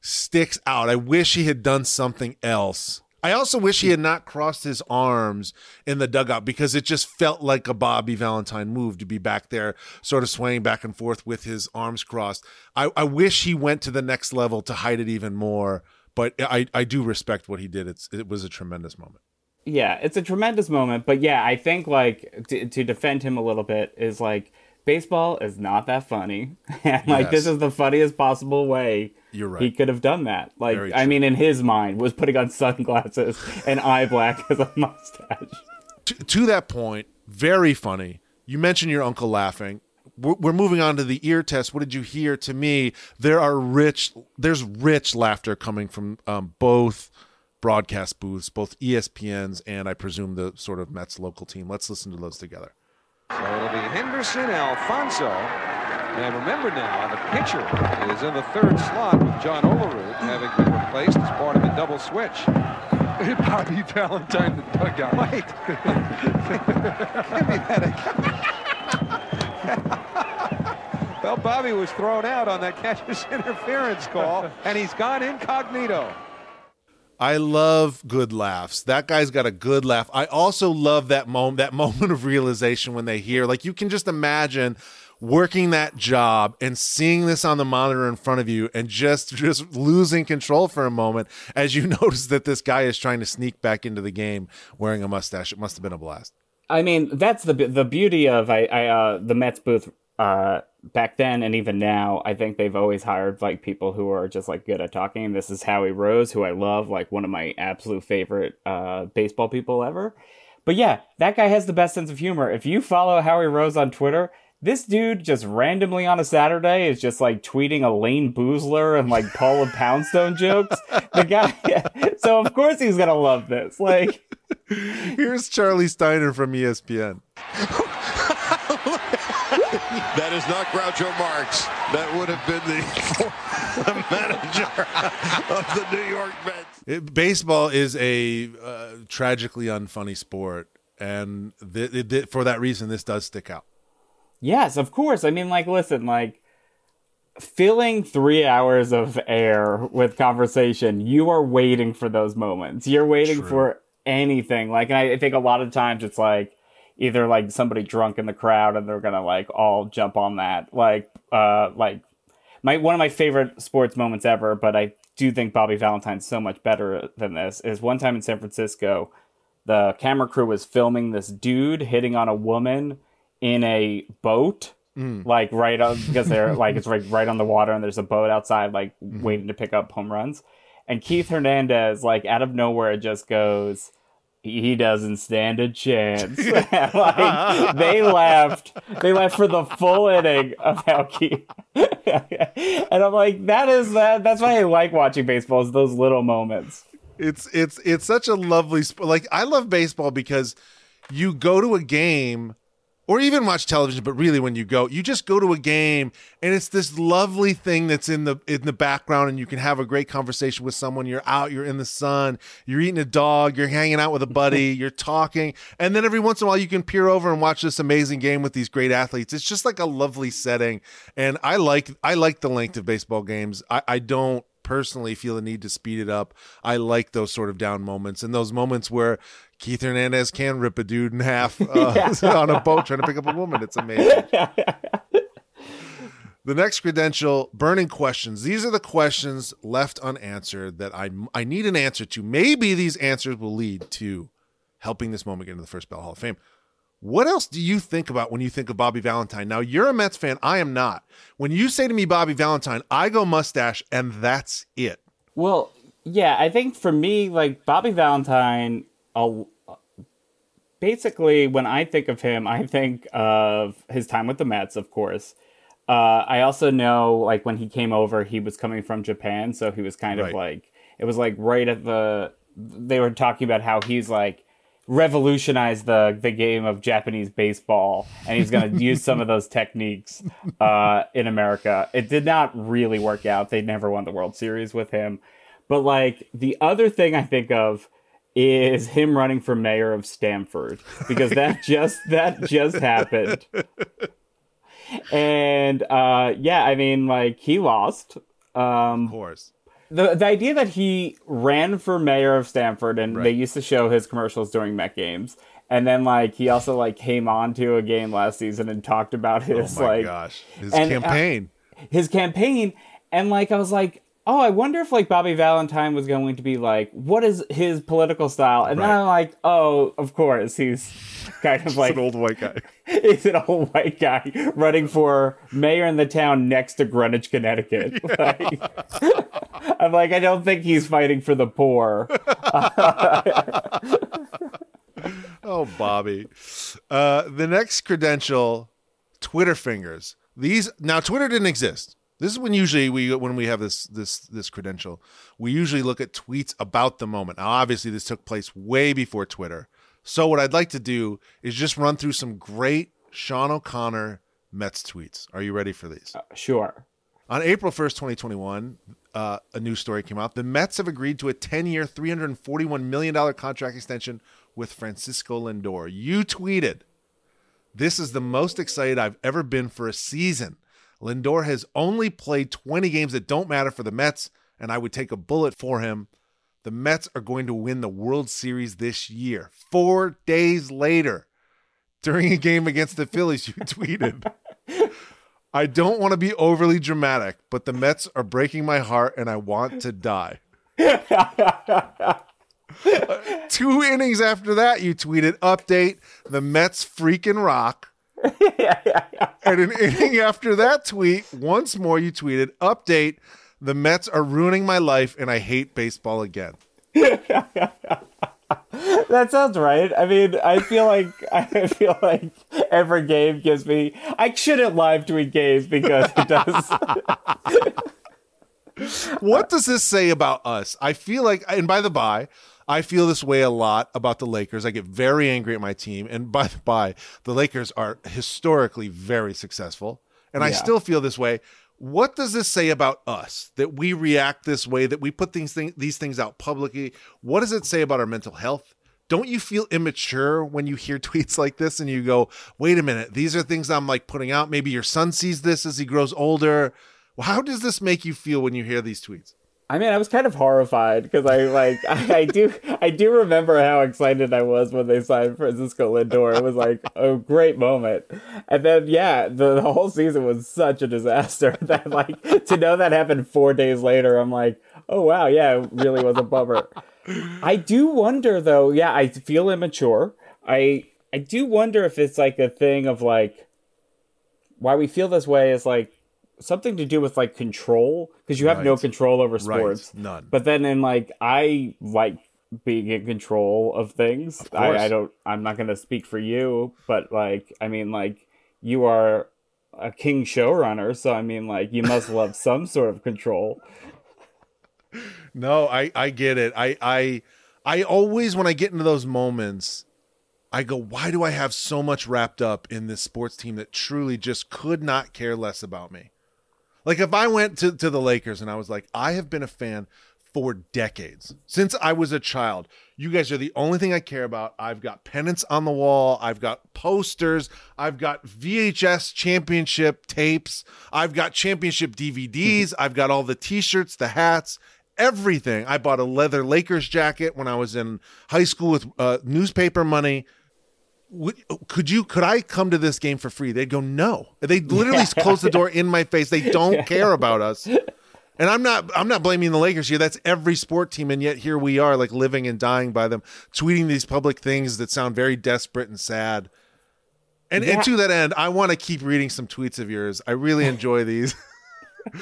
sticks out. I wish he had done something else. I also wish he had not crossed his arms in the dugout because it just felt like a Bobby Valentine move to be back there, sort of swaying back and forth with his arms crossed. I, I wish he went to the next level to hide it even more, but I, I do respect what he did. It's it was a tremendous moment. yeah, it's a tremendous moment. But yeah, I think like to, to defend him a little bit is like baseball is not that funny, <laughs> and like this is the funniest possible way You're right. he could have done that. Like Very I true. mean, in his mind, was putting on sunglasses <laughs> and eye black as a mustache. to, to that point, very funny. You mentioned your uncle laughing. We're, we're moving on to the ear test. What did you hear? To me, there are rich. There's rich laughter coming from um, both broadcast booths, both ESPN's and I presume the sort of Mets local team. Let's listen to those together. So it'll be Henderson, Alfonzo. And remember now, the pitcher is in the third slot with John Olerud having been replaced as part of the double switch. Bobby Valentine, the dugout. Wait. Give me that again. well, Bobby was thrown out on that catcher's <laughs> interference call, and he's gone incognito. I love good laughs. That guy's got a good laugh. I also love that moment that <laughs> moment of realization when they hear like you can just imagine working that job and seeing this on the monitor in front of you and just just losing control for a moment as you <laughs> notice that this guy is trying to sneak back into the game wearing a mustache. It must have been a blast. I mean, that's the the beauty of I, I uh, the Mets booth uh, back then and even now. I think they've always hired like people who are just like good at talking. This is Howie Rose, who I love, like one of my absolute favorite uh, baseball people ever. But yeah, that guy has the best sense of humor. If you follow Howie Rose on Twitter, this dude just randomly on a Saturday is just like tweeting Elayne Boosler and like Paula Poundstone <laughs> jokes. The guy, <laughs> so of course he's gonna love this. Like. <laughs> Here's Charlie Steiner from ESPN. <laughs> That is not Groucho Marx. That would have been the, <laughs> the manager of the New York Mets. It, baseball is a uh, tragically unfunny sport, and th- th- th- for that reason, this does stick out. Yes, of course. I mean, like, listen, like, filling three hours of air with conversation, you are waiting for those moments. You're waiting True. for anything. Like, and I I think a lot of times it's like either like somebody drunk in the crowd and they're gonna like all jump on that. Like, uh, like my one of my favorite sports moments ever, but I do think Bobby Valentine's so much better than this is one time in San Francisco, the camera crew was filming this dude hitting on a woman in a boat. Like right on because they're <laughs> like it's right right on the water and there's a boat outside like waiting to pick up home runs. And Keith Hernandez, like out of nowhere, just goes, he doesn't stand a chance. <laughs> <laughs> like they laughed, they laughed for the full inning of how Keith. <laughs> and I'm like, that is that. That's why I like watching baseball. Is those little moments. It's it's it's such a lovely sport. Like I love baseball because you go to a game or even watch television, but really when you go, you just go to a game and it's this lovely thing that's in the in the background and you can have a great conversation with someone. You're out, you're in the sun, you're eating a dog, you're hanging out with a buddy, <laughs> you're talking, and then every once in a while you can peer over and watch this amazing game with these great athletes. It's just like a lovely setting. And I like I like the length of baseball games. I, I don't personally feel the need to speed it up. I like those sort of down moments and those moments where Keith Hernandez can rip a dude in half <laughs> uh, <laughs> on a boat trying to pick up a woman. It's amazing. the next credential burning questions. These are the questions left unanswered that I I need an answer to. Maybe these answers will lead to helping this moment get into the first Bell Hall of Fame. What else do you think about when you think of Bobby Valentine? Now, you're a Mets fan. I am not. When you say to me Bobby Valentine, I go mustache, and that's it. Well, yeah, I think for me, like Bobby Valentine, I'll, basically, when I think of him, I think of his time with the Mets, of course. Uh, I also know, like, when he came over, he was coming from Japan, so he was kind of like, it was like right at the, they were talking about how he's like, revolutionized the the game of Japanese baseball, and he's going <laughs> to use some of those techniques uh, in America. It did not really work out. They never won the World Series with him. But like the other thing I think of is him running for mayor of Stamford because that <laughs> just that just happened. And uh, yeah, I mean, like he lost. Um, Of course. the the idea that he ran for mayor of Stamford and Right. they used to show his commercials during Met games. And then like he also like came on to a game last season and talked about Oh his my like gosh. His and, uh, campaign. his campaign and like I was like, "Oh, I wonder if like Bobby Valentine was going to be like what is his political style?" And then I'm like, "Oh, of course, he's kind of <laughs> like an old white guy. <laughs> he's an old white guy running for mayor in the town next to Greenwich, Connecticut. <laughs> Like, I'm like, I don't think he's fighting for the poor. Oh, Bobby. Uh, the next credential, Twitter fingers. These now Twitter didn't exist. This is when usually we when we have this this this credential, we usually look at tweets about the moment. Now, obviously, this took place way before Twitter. So what I'd like to do is just run through some great Sean O'Connor Mets tweets. Are you ready for these? Sure. On April 1st, 2021, uh, a new story came out. The Mets have agreed to a 10 year, $341 million contract extension with Francisco Lindor. You tweeted, This is the most excited I've ever been for a season. Lindor has only played 20 games that don't matter for the Mets, and I would take a bullet for him. The Mets are going to win the World Series this year. Four days later, during a game against the Phillies, you <laughs> tweeted, I don't want to be overly dramatic, but the Mets are breaking my heart and I want to die. Uh, <laughs> Two innings after that, you tweeted, update, the Mets freaking rock. <laughs> and <laughs> an inning after that tweet, once more, you tweeted, update, the Mets are ruining my life and I hate baseball again. <laughs> That sounds right. I mean, I feel like I feel like every game gives me. I shouldn't live tweet games because it does. What does this say about us? I feel like, and by the by, I feel this way a lot about the Lakers. I get very angry at my team. And by the by, the Lakers are historically very successful. And I still feel this way. What does this say about us that we react this way, that we put these, thing, these things out publicly? What does it say about our mental health? Don't you feel immature when you hear <laughs> tweets like this and you go, wait a minute, these are things I'm like putting out? Maybe your son sees this as he grows older. Well, how does this make you feel when you hear these tweets? I mean, I was kind of horrified because I like I, <laughs> I do I do remember how excited I was when they signed Francisco Lindor. It was like a great moment, and then yeah, the, the whole season was such a disaster <laughs> that like to know that happened four days later, I'm like, oh wow, yeah, it really was a bummer. I do wonder though. Yeah, I feel immature. I I do wonder if it's like a thing of like why we feel this way is like something to do with like control because you have no control over Right. sports. None. But then in like I like being in control of things. course. I, I don't I'm not gonna speak for you, but like I mean like you are a king showrunner, so I mean like you must love <laughs> some sort of control. No, I I get it. I I I always when I get into those moments, I go, why do I have so much wrapped up in this sports team that truly just could not care less about me? Like if I went to to the Lakers and I was like, I have been a fan for decades since I was a child. You guys are the only thing I care about. I've got pennants on the wall. I've got posters. I've got VHS championship tapes. I've got championship DVDs. <laughs> I've got all the t-shirts, the hats, everything. I bought a leather Lakers jacket when I was in high school with uh, newspaper money. Would- Could you? Could I come to this game for free? They'd go no. They literally close the door in my face. They don't care about us. And I'm not I'm not blaming the Lakers here. That's every sport team and yet here we are like living and dying by them, tweeting these public things that sound very desperate and sad. And, Yeah. and to that end, I want to keep reading some tweets of yours. I really enjoy these. <laughs>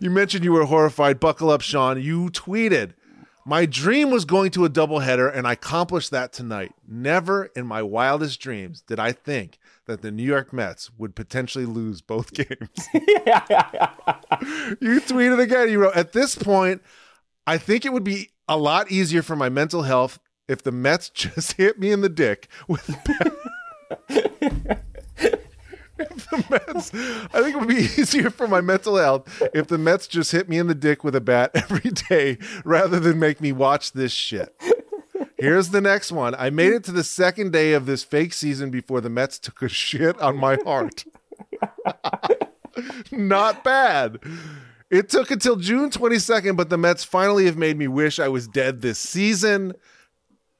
you mentioned you were horrified. Buckle up, Sean. You tweeted, My dream was going to a doubleheader, and I accomplished that tonight. Never in my wildest dreams did I think that the New York Mets would potentially lose both <laughs> games. you tweeted again. You wrote, At this point, I think it would be a lot easier for my mental health if the Mets <laughs> just hit me in the dick with <laughs> if <laughs> the Mets, I think it would be <laughs> easier for my mental health if the Mets just hit me in the dick with a bat <laughs> every day rather than make me watch this shit. Here's the next one. I made it to the second day of this fake season before the Mets took a shit on my heart. Not bad. It took until June 22nd, but the Mets finally have made me wish I was dead this season.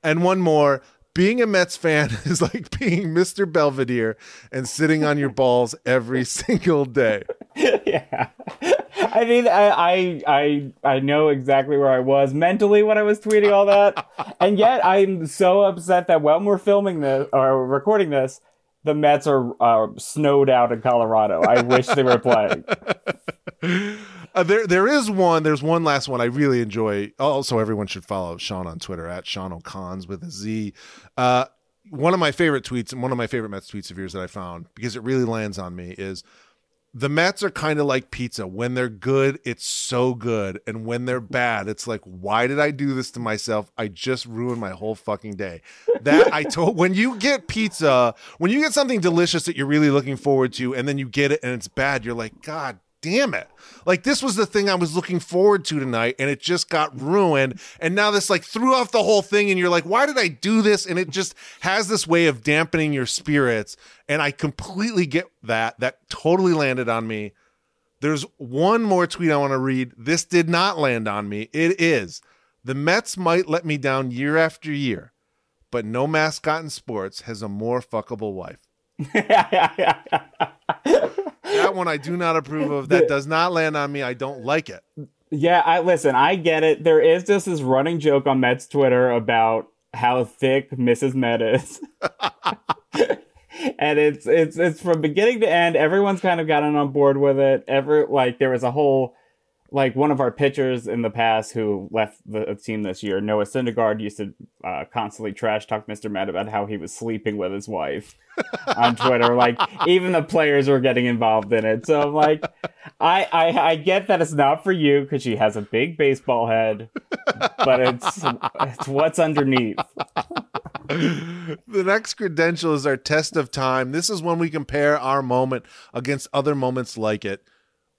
And one more. Being a Mets fan <laughs> is like being Mr. Belvedere and sitting on your balls every <laughs> single day. <laughs> yeah. I mean, I, I I I know exactly where I was mentally when I was tweeting all that, and yet I'm so upset that when we're filming this or recording this, the Mets are uh, snowed out in Colorado. I wish they were playing. Uh, there, there is one. There's one last one I really enjoy. Also, everyone should follow Sean on Twitter at Sean O'Conz with a Z. Uh, one of my favorite tweets and one of my favorite Mets tweets of yours that I found because it really lands on me is the Mets are kind of like pizza. When they're good, it's so good, and when they're bad, it's like, why did I do this to myself? I just ruined my whole fucking day. That I told <laughs> when you get pizza, when you get something delicious that you're really looking forward to, and then you get it and it's bad, you're like, God damn it. Like this was the thing I was looking forward to tonight and it just got ruined. And now this like threw off the whole thing and you're like, why did I do this? And it just has this way of dampening your spirits. And I completely get that. That totally landed on me. There's one more tweet I want to read. This did not land on me. It is the Mets might let me down year after year, but no mascot in sports has a more fuckable wife. <laughs> That one I do not approve of. That does not land on me. I don't like it. Yeah, I listen. I get it. There is just this running joke on Mets Twitter about how thick Mrs. Met is, <laughs> and it's it's it's from beginning to end. Everyone's kind of gotten on board with it. Ever like there was a whole like one of our pitchers in the past who left the team this year, Noah Syndergaard, used to uh, constantly trash talk Mr. Met about how he was sleeping with his wife <laughs> on Twitter. like even the players were getting involved in it. So I'm like, I I, I get that it's not for you because she has a big baseball head, but it's it's what's underneath. The next credential is our test of time. This is when we compare our moment against other moments like it.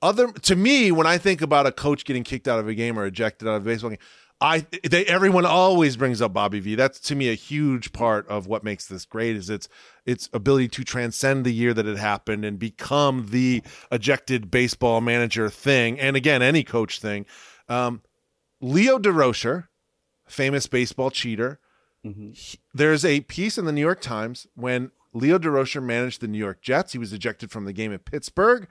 Other to me, when I think about a coach getting kicked out of a game or ejected out of a baseball game, I they everyone always brings up Bobby V. That's to me a huge part of what makes this great is its its ability to transcend the year that it happened and become the ejected baseball manager thing, and again any coach thing. Um, Leo Durocher, famous baseball cheater. He- there's a piece in the New York Times when Leo Durocher managed the New York Jets. He was ejected from the game at Pittsburgh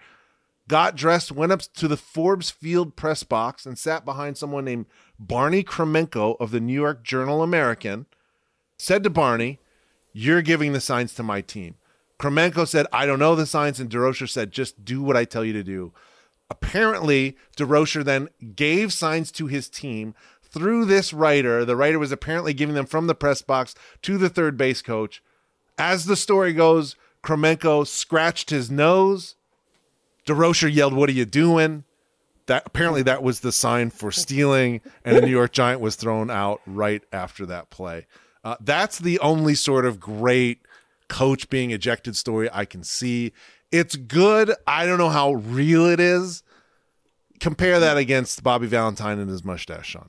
got dressed, went up to the Forbes Field press box, and sat behind someone named Barney Kremenko of the New York Journal American. Said to Barney, You're giving the signs to my team. Kremenko said, I don't know the signs. And Durocher said, Just do what I tell you to do. Apparently, Durocher then gave signs to his team through this writer. The writer was apparently giving them from the press box to the third base coach. As the story goes, Kremenko scratched his nose. Durocher yelled, "What are you doing?" That apparently that was the sign for <laughs> stealing, and a New York Giant was thrown out right after that play. Uh, that's the only sort of great coach being ejected story I can see. It's good. I don't know how real it is. Compare that against Bobby Valentine and his mustache, Sean.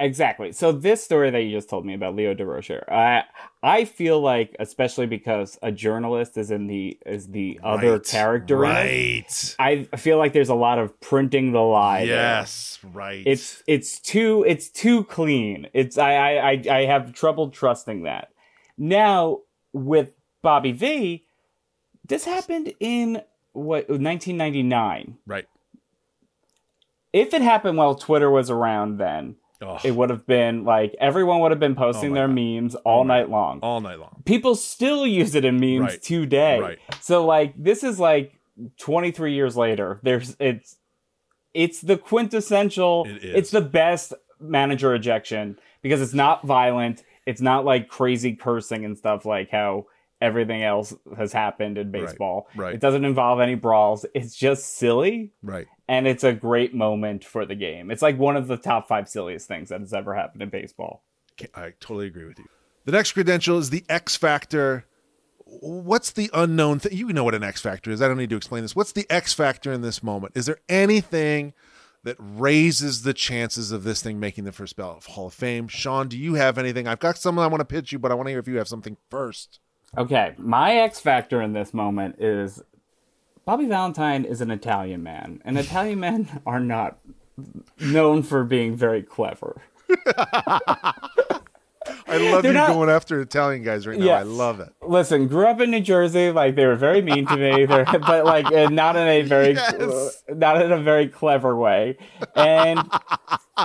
Exactly. So this story that you just told me about Leo Durocher, I I feel like, especially because a journalist is in the is the other Right. character. right? I feel like there's a lot of printing the lie. there. Yes, right. It's it's too it's too clean. It's I I I, I have trouble trusting that. Now with Bobby V, this happened in what 1999. right. If it happened while Twitter was around then, Oh. It would have been like everyone would have been posting oh my their God. memes oh all night long. all night long. People still use it in memes Right. today. Right. So like this is like 23 years later. There's it's it's the quintessential It is. it's the best manager ejection because it's not violent. It's not like crazy cursing and stuff like how everything else has happened in baseball. right. It doesn't involve any brawls. It's just silly Right. And it's a great moment for the game. It's like one of the top 5 silliest things that has ever happened in baseball. I totally agree with you. The next credential is the X Factor. What's the unknown thing? You know what an X Factor is. I don't need to explain this. What's the X Factor in this moment? Is there anything that raises the chances of this thing making the first ballot of Hall of Fame? Sean, do you have anything? I've got something I want to pitch you, but I want to hear if you have something first. Okay, my X factor in this moment is Bobby Valentine is an Italian man, and Italian men <laughs> are not known for being very clever. <laughs> I love They're you not- going after Italian guys right now. Yes. I love it. Listen, grew up in New Jersey, like they were very mean to me, <laughs> they're, but like not in a very, Yes. Uh, not in a very clever way, and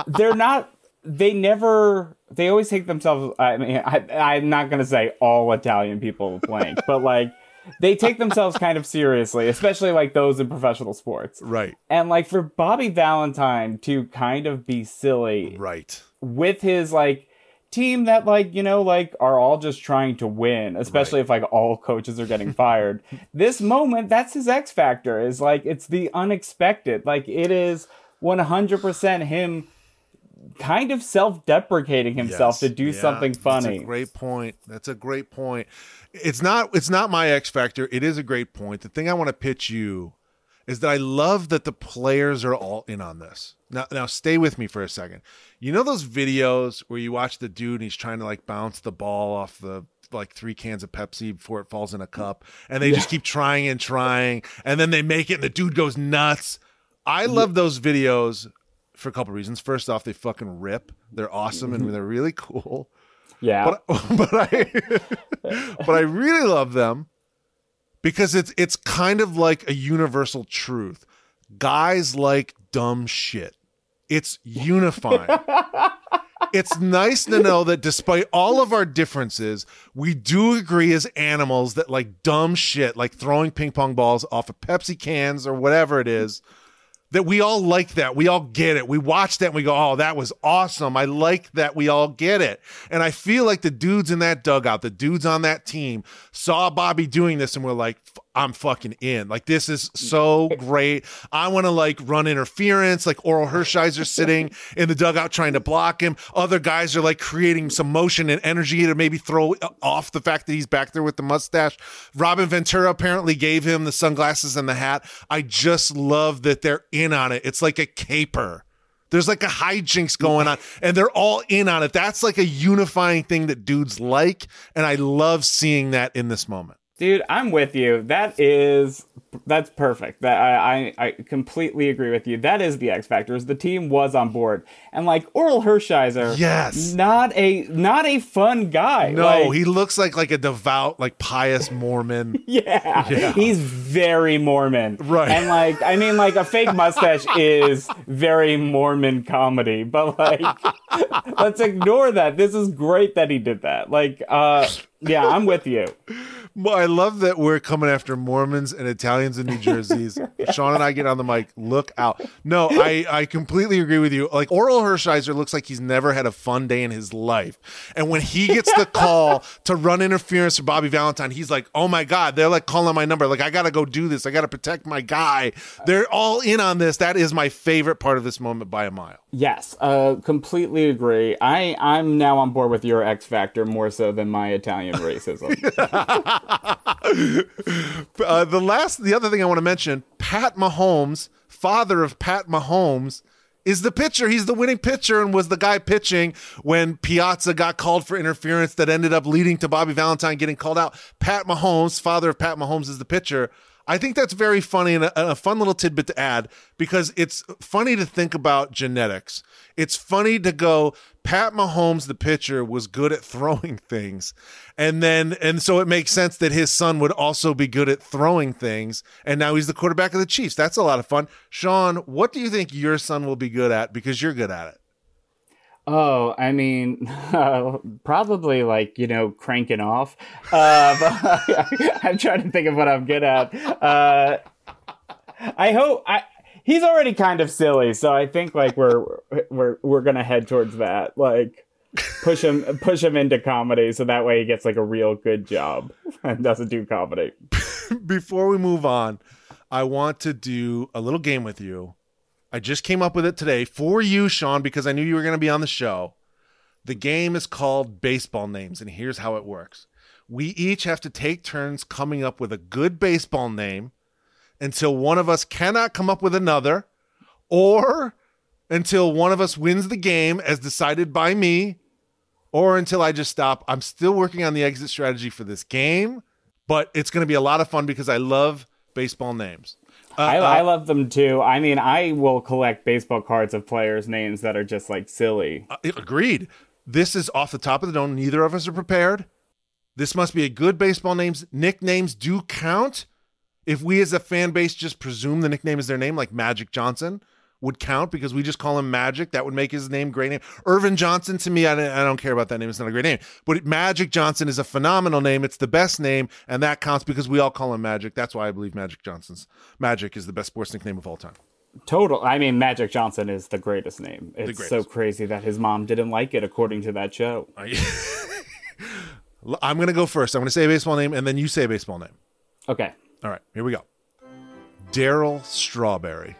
they're not. They never. They always take themselves. I mean, I, I'm not gonna say all Italian people blank, but like they take themselves kind of seriously, especially like those in professional sports. Right. And like for Bobby Valentine to kind of be silly Right. with his like team that like you know like are all just trying to win especially if like all coaches are getting fired <laughs> this moment that's his x factor is like it's the unexpected like it is 100% him kind of self-deprecating himself Yes. to do Yeah, something funny That's a great point. That's a great point. It's not it's not my X factor. It is a great point. The thing I want to pitch you is that I love that the players are all in on this. Now now stay with me for a second. You know those videos where you watch the dude and he's trying to like bounce the ball off the like three cans of Pepsi before it falls in a cup and they just keep trying and trying and then they make it and the dude goes nuts. I love those videos for a couple reasons. First off, they fucking rip. They're awesome and mm-hmm. they're really cool yeah but <laughs> but I <laughs> but I really love them because it's it's kind of like a universal truth. Guys like dumb shit. It's unifying. <laughs> it's nice to know that despite all of our differences, we do agree as animals that like dumb shit, like throwing ping pong balls off of Pepsi cans or whatever it is, that we all like that. We all get it. We watch that and we go, oh, that was awesome. I like that. We all get it. And I feel like the dudes in that dugout, the dudes on that team saw Bobby doing this and were like, "F- I'm fucking in. Like, this is mm. so great. I want to like run interference. Like, Orel Hershiser <laughs> sitting in the dugout trying to block him. Other guys are like creating some motion and energy to maybe throw uh, off the fact that he's back there with the mustache. Robin Ventura apparently gave him the sunglasses and the hat. I just love that they're in on it. It's like a caper. There's like a hijinks going on, <laughs> and they're all in on it. That's like a unifying thing that dudes like, and I love seeing that in this moment. Dude, I'm with you. That is that's perfect. That I, I I completely agree with you. That is the X factor. Is the team was on board and like Orel Hershiser. Yes. not a not a fun guy. No, Like, he looks like like a devout, like pious Mormon. <laughs> yeah, he's very Mormon. Right. and like I mean, like a fake mustache <laughs> is very Mormon comedy, but like <laughs> let's ignore that. This is great that he did that. Like, uh, yeah, I'm with you. Well, I love that we're coming after Mormons and Italians in New Jersey's. <laughs> Sean and I get on the mic. Look out! No, I I completely agree with you. Like Orel Hershiser looks like he's never had a fun day in his life, and when he gets the call <laughs> to run interference for Bobby Valentine, he's like, "Oh my god!" They're like calling my number. Like I gotta go do this. I gotta protect my guy. They're all in on this. That is my favorite part of this moment by a mile. Yes, uh, completely agree. I I'm now on board with your X factor more so than my Italian racism. <laughs> <laughs> Uh, the last, the other thing I want to mention, Pat Mahomes, father of Pat Mahomes, is the pitcher. He's the winning pitcher and was the guy pitching when Piazza got called for interference that ended up leading to Bobby Valentine getting called out. Pat Mahomes, father of Pat Mahomes, is the pitcher. I think that's very funny and a, a fun little tidbit to add because it's funny to think about genetics. It's funny to go, Pat Mahomes, the pitcher, was good at throwing <laughs> things. And then, and so it makes sense that his son would also be good at throwing things. And now he's the quarterback of the Chiefs. That's a lot of fun. Sean, what do you think your son will be good at because you're good at it? Oh, I mean, uh, <laughs> probably like you know cranking off. Uh, but <laughs> I'm trying to think of what I'm good at. Uh, I hope I. He's already kind of silly, so I think like we're we're we're gonna head towards that. Like push him push him into comedy, so that way he gets like a real good job and doesn't do comedy. <laughs> Before we move on, I want to do a little game with you. I just came up with it today for you, Sean, because I knew you were going to be on the show. The game is called Baseball Names, and here's how it works. We each have to take turns coming up with a good baseball name until one of us cannot come up with another, or until one of us wins the game as decided by me, or until I just stop. I'm still working on the exit strategy for this game, but it's going to be a lot of fun because I love baseball names. Uh, I, uh, I love them too. I mean, I will collect baseball cards of players' names that are just like silly. Uh, agreed. This is off the top of the dome. Neither of us are prepared. This must be a good baseball names. Nicknames do count. If we as a fan base just presume the nickname is their name, like Magic Johnson would count because we just call him Magic, that would make his name great name. Earvin Johnson, to me, I don't, I don't care about that name. It's not a great name. But Magic Johnson is a phenomenal name. It's the best name, and that counts because we all call him Magic. That's why I believe Magic Johnson's Magic is the best sports nickname of all time. Total. I mean, Magic Johnson is the greatest name. It's so crazy that his mom didn't like it, according to that show. <laughs> I'm going to go first. I'm going to say a baseball name, and then you say a baseball name. Okay. All right, here we go. Darryl Strawberry.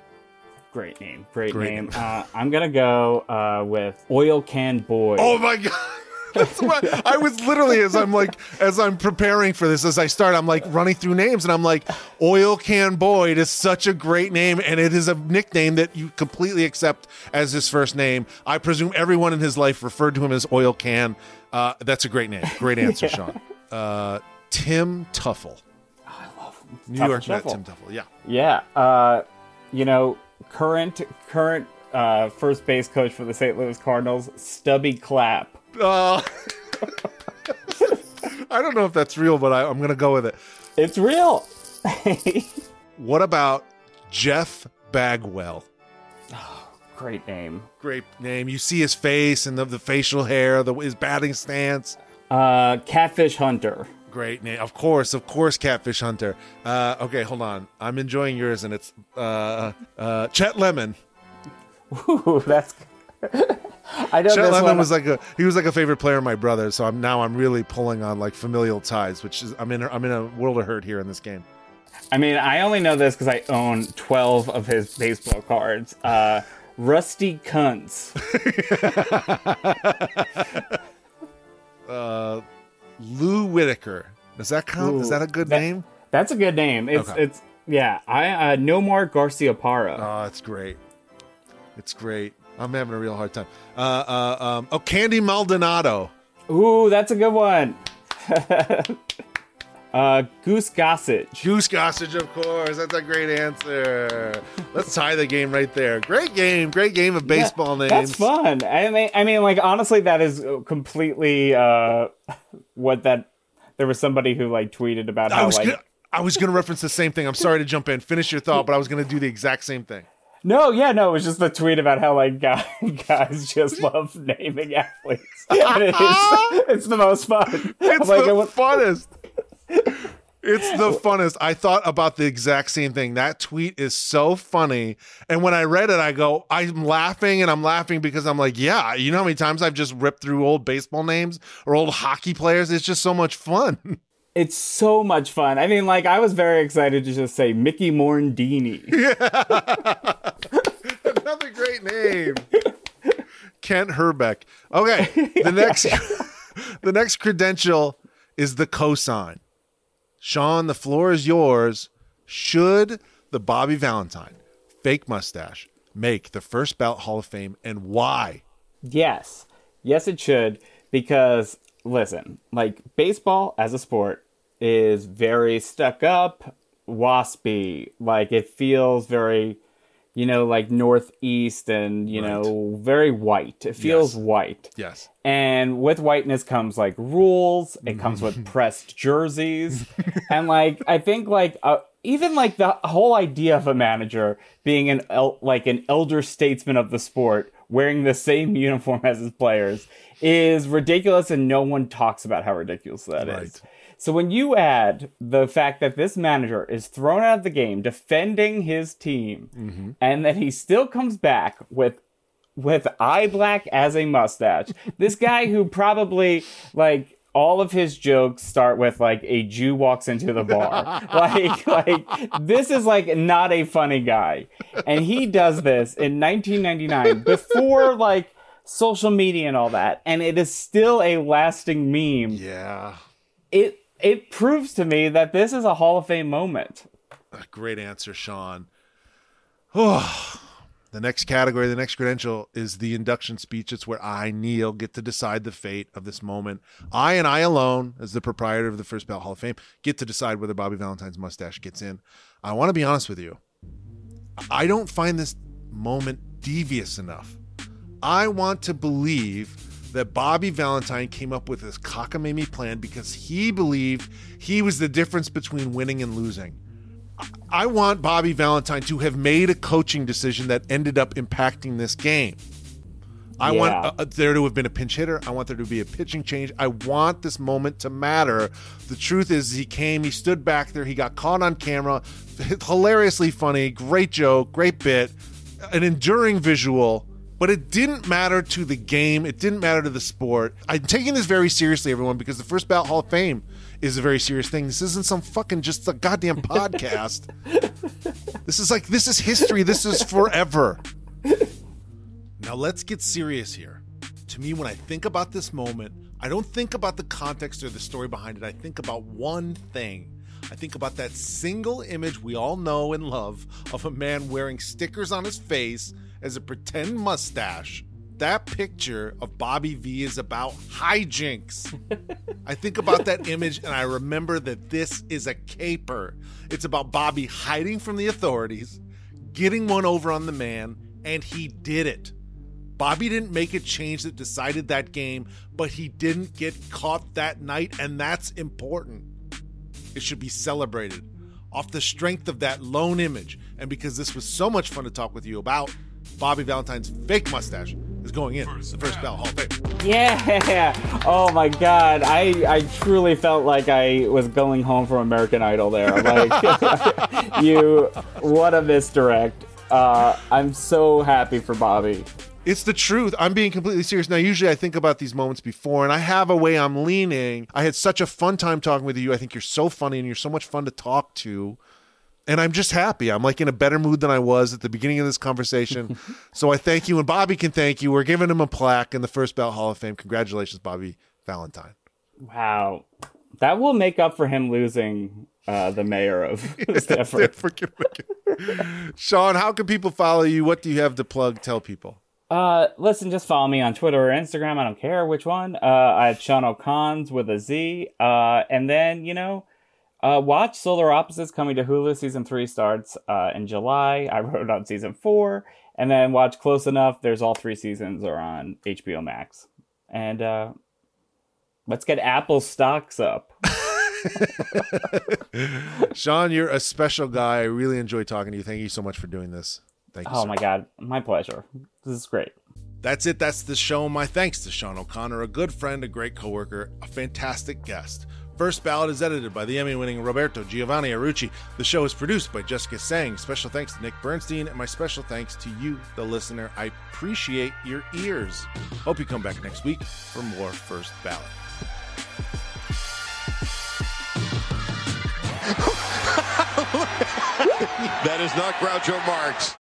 Great name. Great, Great name. name. Uh, I'm going to go uh, with Oil Can Boyd. Oh my god. <laughs> That's what I was literally as I'm like as I'm preparing for this as I start I'm like running through names and I'm like Oil Can Boyd is such a great name and it is a nickname that you completely accept as his first name. I presume everyone in his life referred to him as Oil Can. Uh, that's a great name. Great <laughs> answer, Sean. Uh, Tim Teufel. New York Met Tim Teufel. Yeah. Yeah. Uh, you know, current current uh, first base coach for the St. Louis Cardinals, Stubby Clapp. Uh, <laughs> I don't know if that's real, but I, I'm going to go with it. It's real. <laughs> What about Jeff Bagwell? Great name. Great name. You see his face and the, the facial hair, the his batting stance. Uh, Catfish Hunter. Great name. Of course, of course, Catfish Hunter. Uh, okay, hold on. I'm enjoying yours, and it's uh, uh, Chet Lemon. Ooh, <laughs> that's. <laughs> I don't know Chet Lemon one. was like a he was like a favorite player of my brother. So I'm now I'm really pulling on like familial ties, which is I'm in I'm in a world of hurt here in this game. I mean, I only know this because I own 12 of his baseball cards. Uh, Rusty Kuntz. <laughs> Uh, Lou Whitaker. Does that count? Is that a good that- name? That's a good name. It's Okay. it's yeah. I uh, Nomar Garciaparra. Oh, it's great. It's great. I'm having a real hard time. Uh, uh, um, oh, Candy Maldonado. Ooh, that's a good one. <laughs> uh, Goose Gossage. Goose Gossage, of course. That's a great answer. Let's tie the game right there. Great game. Great game of baseball names. That's fun. I mean, I mean, like honestly, that is completely uh, what that. There was somebody who like tweeted about I how was like gonna, I was going to reference the same thing. I'm sorry to jump in. Finish your thought, but I was going to do the exact same thing. no, yeah, no, it was just a tweet about how like guys, <laughs> guys just <laughs> love naming athletes. <laughs> It is, it's the most fun. It's I'm like, the I funnest. It's the funnest. I thought about the exact same thing. That tweet is so funny. And when I read it, I go, I'm laughing and I'm laughing because I'm like, yeah, you know how many times I've just ripped through old baseball names or old hockey players? It's just so much fun. <laughs> It's so much fun. I mean, like, I was very excited to just say Mickey Morandini. <laughs> Another great name. Kent Hrbek. Okay. The <laughs> next the next credential is the cosign. Sean, the floor is yours. Should the Bobby Valentine fake mustache make the first ballot Hall of Fame and why? Yes. Yes, it should. Because, listen, like, baseball as a sport is very stuck up, waspy. Like, it feels very, you know, like Northeast and, you know, very white. It feels Yes. white. Yes. And with whiteness comes like rules. It comes with <laughs> pressed jerseys, <laughs> and like I think like uh, even like the whole idea of a manager being an el- like an elder statesman of the sport wearing the same uniform as his players is ridiculous, and no one talks about how ridiculous that is. So when you add the fact that this manager is thrown out of the game defending his team, mm-hmm. and that he still comes back with with eye black as a mustache, <laughs> this guy who probably like all of his jokes start with like a Jew walks into the bar. <laughs> like like this is like not a funny guy. And he does this in 1999 before like social media and all that and it is still a lasting meme. Yeah. It it proves to me that this is a Hall of Fame moment. Great answer, Sean. Oh, the next category, the next credential is the induction speech. It's where I, Neil, get to decide the fate of this moment. I and I alone, as the proprietor of the First Ballot Hall of Fame, get to decide whether Bobby Valentine's mustache gets in. I want to be honest with you. I don't find this moment devious enough. I want to believe that Bobby Valentine came up with this cockamamie plan because he believed he was the difference between winning and losing. I want Bobby Valentine to have made a coaching decision that ended up impacting this game. I Yeah. want uh, there to have been a pinch hitter. I want there to be a pitching change. I want this moment to matter. The truth is, he came, he stood back there, he got caught on camera. <laughs> Hilariously funny, great joke, great bit, an enduring visual. But it didn't matter to the game. It didn't matter to the sport. I'm taking this very seriously, everyone, because the First Ballot Hall of Fame is a very serious thing. This isn't some fucking just a goddamn podcast. <laughs> this is like this is history. This is forever. Now let's get serious here. To me, when I think about this moment, I don't think about the context or the story behind it. I think about one thing. I think about that single image we all know and love of a man wearing stickers on his face as a pretend mustache. That picture of Bobby V is about hijinks. I think about that <laughs> image and I remember that this is a caper. It's about Bobby hiding from the authorities, getting one over on the man, and he did it. Bobby didn't make a change that decided that game, but he didn't get caught that night, and that's important. It should be celebrated off the strength of that lone image. And because this was so much fun to talk with you about, Bobby Valentine's fake mustache is going in It's the First Ballot Hall of Fame. Yeah. <laughs> Oh my god. I I truly felt like I was going home from American Idol there. Like <laughs> you what a misdirect. Uh I'm so happy for Bobby. It's the truth. I'm being completely serious. Now, usually I think about these moments before, and I have a way I'm leaning. I had such a fun time talking with you. I think you're so funny and you're so much fun to talk to. And I'm just happy. I'm like in a better mood than I was at the beginning of this conversation. <laughs> so I thank you, and Bobby can thank you. We're giving him a plaque in the First Ballot Hall of Fame. Congratulations, Bobby Valentine. Wow. That will make up for him losing uh, the mayor of <laughs> Stamford. <laughs> Forgive me. Sean, how can people follow you? What do you have to plug? Tell people. Uh, listen, just follow me on Twitter or Instagram. I don't care which one. Uh, I have Sean O'Conz with a Z. Uh, and then, you know, uh, watch Solar Opposites coming to Hulu. Season three starts uh, in July. <laughs> I wrote on season four. And then watch Close Enough. There's all three seasons are on HBO Max. And uh, let's get Apple stocks up. <laughs> <laughs> Sean, you're a special guy. I really enjoy talking to you. Thank you so much for doing this. Thank you. Oh sir. my God. My pleasure. This is great. That's it. That's the show. My thanks to Sean O'Connor, a good friend, a great coworker, a fantastic guest. First Ballot is edited by the Emmy winning Roberto Giovanni Arucci. The show is produced by Jessica Sang. Special thanks to Nick Bernstein, and my special thanks to you, the listener. I appreciate your ears. Hope you come back next week for more First Ballot. <laughs> That is not Groucho Marx.